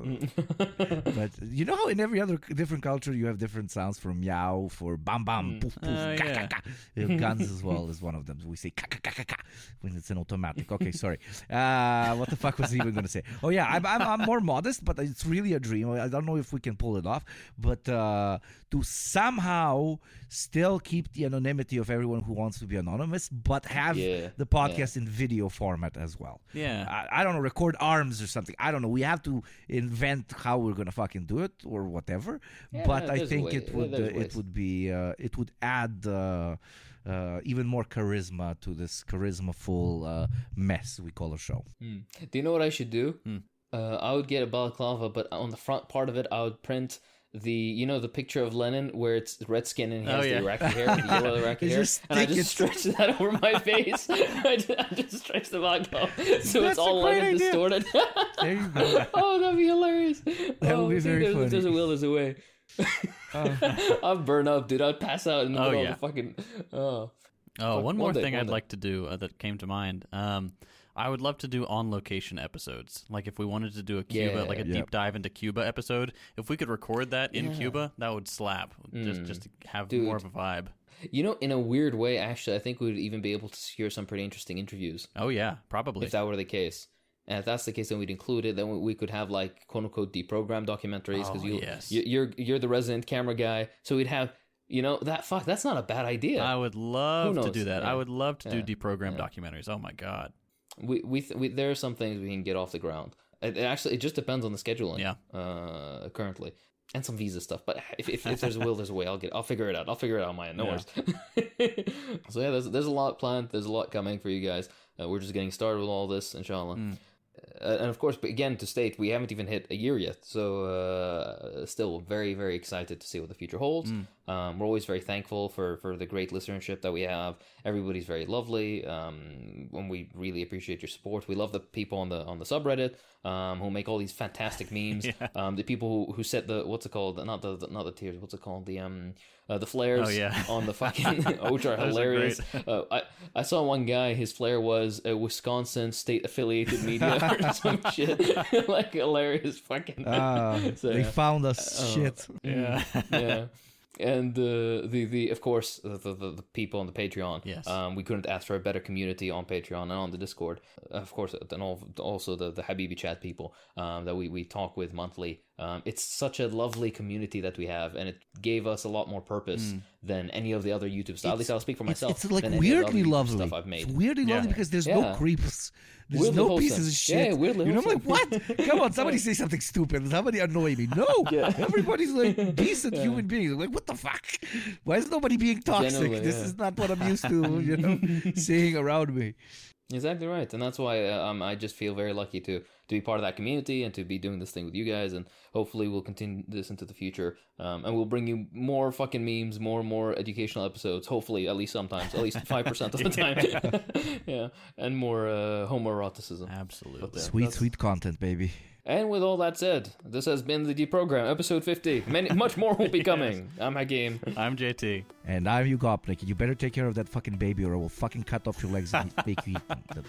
Speaker 2: but you know how in every other different culture you have different sounds for meow, for bam bam, poof poof,
Speaker 1: Oh,
Speaker 2: ka,
Speaker 1: yeah.
Speaker 2: ka, ka. Uh, guns as well is one of them. We say ka ka ka ka ka when it's an automatic. Okay, sorry. Uh, what the fuck was I even gonna say? Oh yeah, I'm, I'm I'm more modest, but it's really a dream. I don't know if we can pull it off, but uh, to somehow still keep the anonymity of everyone who wants to be anonymous, but have
Speaker 3: Yeah,
Speaker 2: the podcast in video format as well.
Speaker 1: Yeah.
Speaker 2: I, I don't know, record arms or something. I don't know. We have to invent how we're gonna fucking do it or whatever.
Speaker 3: Yeah,
Speaker 2: but I think
Speaker 3: way-
Speaker 2: it would uh, it would be uh, it would add uh, uh, even more charisma to this charisma-full uh, mess we call a show.
Speaker 3: Mm. Do you know what I should do? Uh, I would get a balaclava, but on the front part of it, I would print the you know the picture of Lenin where it's red skin and he
Speaker 1: Oh,
Speaker 3: has
Speaker 1: yeah.
Speaker 3: the Iraqi hair, the yellow Iraqi hair, and I just
Speaker 2: it-
Speaker 3: stretch that over my face. I, just, I just stretch the balaclava so
Speaker 2: That's
Speaker 3: it's all Lenin
Speaker 2: idea.
Speaker 3: distorted.
Speaker 2: There you go.
Speaker 3: oh, that'd be hilarious.
Speaker 2: That
Speaker 3: oh,
Speaker 2: would be very
Speaker 3: there's,
Speaker 2: funny.
Speaker 3: There's a will, there's a way. I'd burn up, dude. I'd pass out in the
Speaker 1: Oh,
Speaker 3: middle
Speaker 1: yeah.
Speaker 3: of the fucking. Oh,
Speaker 1: Oh,
Speaker 3: Fuck,
Speaker 1: one more
Speaker 3: one day,
Speaker 1: thing
Speaker 3: one
Speaker 1: I'd
Speaker 3: day.
Speaker 1: like to do uh, that came to mind. Um, I would love to do on location episodes. Like if we wanted to do a Cuba,
Speaker 3: Yeah.
Speaker 1: like a
Speaker 2: Yep.
Speaker 1: deep dive into Cuba episode, if we could record that in
Speaker 3: Yeah.
Speaker 1: Cuba, that would slap. Just
Speaker 3: Mm.
Speaker 1: just to have
Speaker 3: Dude.
Speaker 1: more of a vibe.
Speaker 3: you know, in a weird way, actually, I think we would even be able to secure some pretty interesting interviews.
Speaker 1: Oh yeah, probably.
Speaker 3: if that were the case. And if that's the case, then we'd include it. Then we- we could have like quote unquote deprogrammed documentaries because
Speaker 1: Oh,
Speaker 3: you,
Speaker 1: yes.
Speaker 3: you you're you're the resident camera guy. So we'd have you know that fuck. That's not a bad idea.
Speaker 1: I would love to do that.
Speaker 3: Yeah.
Speaker 1: I would love to
Speaker 3: Yeah.
Speaker 1: do deprogrammed
Speaker 3: Yeah.
Speaker 1: documentaries. Oh my god.
Speaker 3: We, we th- we there are some things we can get off the ground. It, it actually it just depends on the scheduling.
Speaker 1: Yeah.
Speaker 3: Uh, currently. And some visa stuff, but if, if, if there's a will, there's a way. I'll get. I'll figure it out. I'll figure it out on my end. No worries. so yeah, there's there's a lot planned. There's a lot coming for you guys. Uh, we're just getting started with all this, inshallah.
Speaker 1: Mm.
Speaker 3: Uh, and of course, but again, to state, we haven't even hit a year yet. So, uh, still very, very excited to see what the future holds.
Speaker 1: Mm.
Speaker 3: Um, we're always very thankful for, for the great listenership that we have. Everybody's very lovely. Um, and we really appreciate your support. We love the people on the on the subreddit um, who make all these fantastic memes.
Speaker 1: Yeah.
Speaker 3: Um, the people who, who set the what's it called? Not the, the not the tiers. What's it called? The um uh, the flares.
Speaker 1: Oh, yeah.
Speaker 3: on the fucking which are
Speaker 1: Those are
Speaker 3: hilarious. uh, I I saw one guy. His flare was a Wisconsin state affiliated media or some shit. like hilarious fucking.
Speaker 2: Ah,
Speaker 3: So,
Speaker 2: they
Speaker 3: yeah.
Speaker 2: found us.
Speaker 3: Oh.
Speaker 2: Shit.
Speaker 1: Yeah.
Speaker 3: yeah. And uh, the the of course the, the the people on the Patreon.
Speaker 1: Yes.
Speaker 3: Um, we couldn't ask for a better community on Patreon and on the Discord. Of course, and all, also the the Habibi chat people um, that we we talk with monthly. Um, it's such a lovely community that we have, and it gave us a lot more purpose than any of the other YouTube stuff. At least I'll speak for
Speaker 2: Mm. It's,
Speaker 3: myself.
Speaker 2: it's like
Speaker 3: than any of the other
Speaker 2: weirdly lovely.
Speaker 3: stuff I've
Speaker 2: It's
Speaker 3: made.
Speaker 2: weirdly
Speaker 1: Yeah.
Speaker 2: lovely because there's no creeps. There's
Speaker 3: Weirdly
Speaker 2: no
Speaker 3: wholesome.
Speaker 2: pieces of shit.
Speaker 3: Yeah, weirdly
Speaker 2: you know, I'm like, what? Come on, somebody say something stupid. Somebody annoy me. No,
Speaker 3: Yeah.
Speaker 2: everybody's like decent
Speaker 3: Yeah.
Speaker 2: human beings. I'm like, what the fuck? Why is nobody being toxic?
Speaker 3: Generally,
Speaker 2: this
Speaker 3: yeah.
Speaker 2: is not what I'm used to, you know, seeing around me.
Speaker 3: Exactly right, and that's why uh, um, I just feel very lucky to to be part of that community and to be doing this thing with you guys, and hopefully we'll continue this into the future, um, and we'll bring you more fucking memes, more and more educational episodes. Hopefully, at least sometimes, at least five percent of the time, yeah, and more uh, homoeroticism.
Speaker 1: Absolutely.
Speaker 3: Yeah,
Speaker 2: Sweet, sweet content, baby.
Speaker 3: And with all that said, this has been the Deprogram, episode 50. Many, much more will be coming. I'm Hakim.
Speaker 1: I'm JT.
Speaker 2: And I'm Yugopnik. You better take care of that fucking baby, or I will fucking cut off your legs and make you eat them.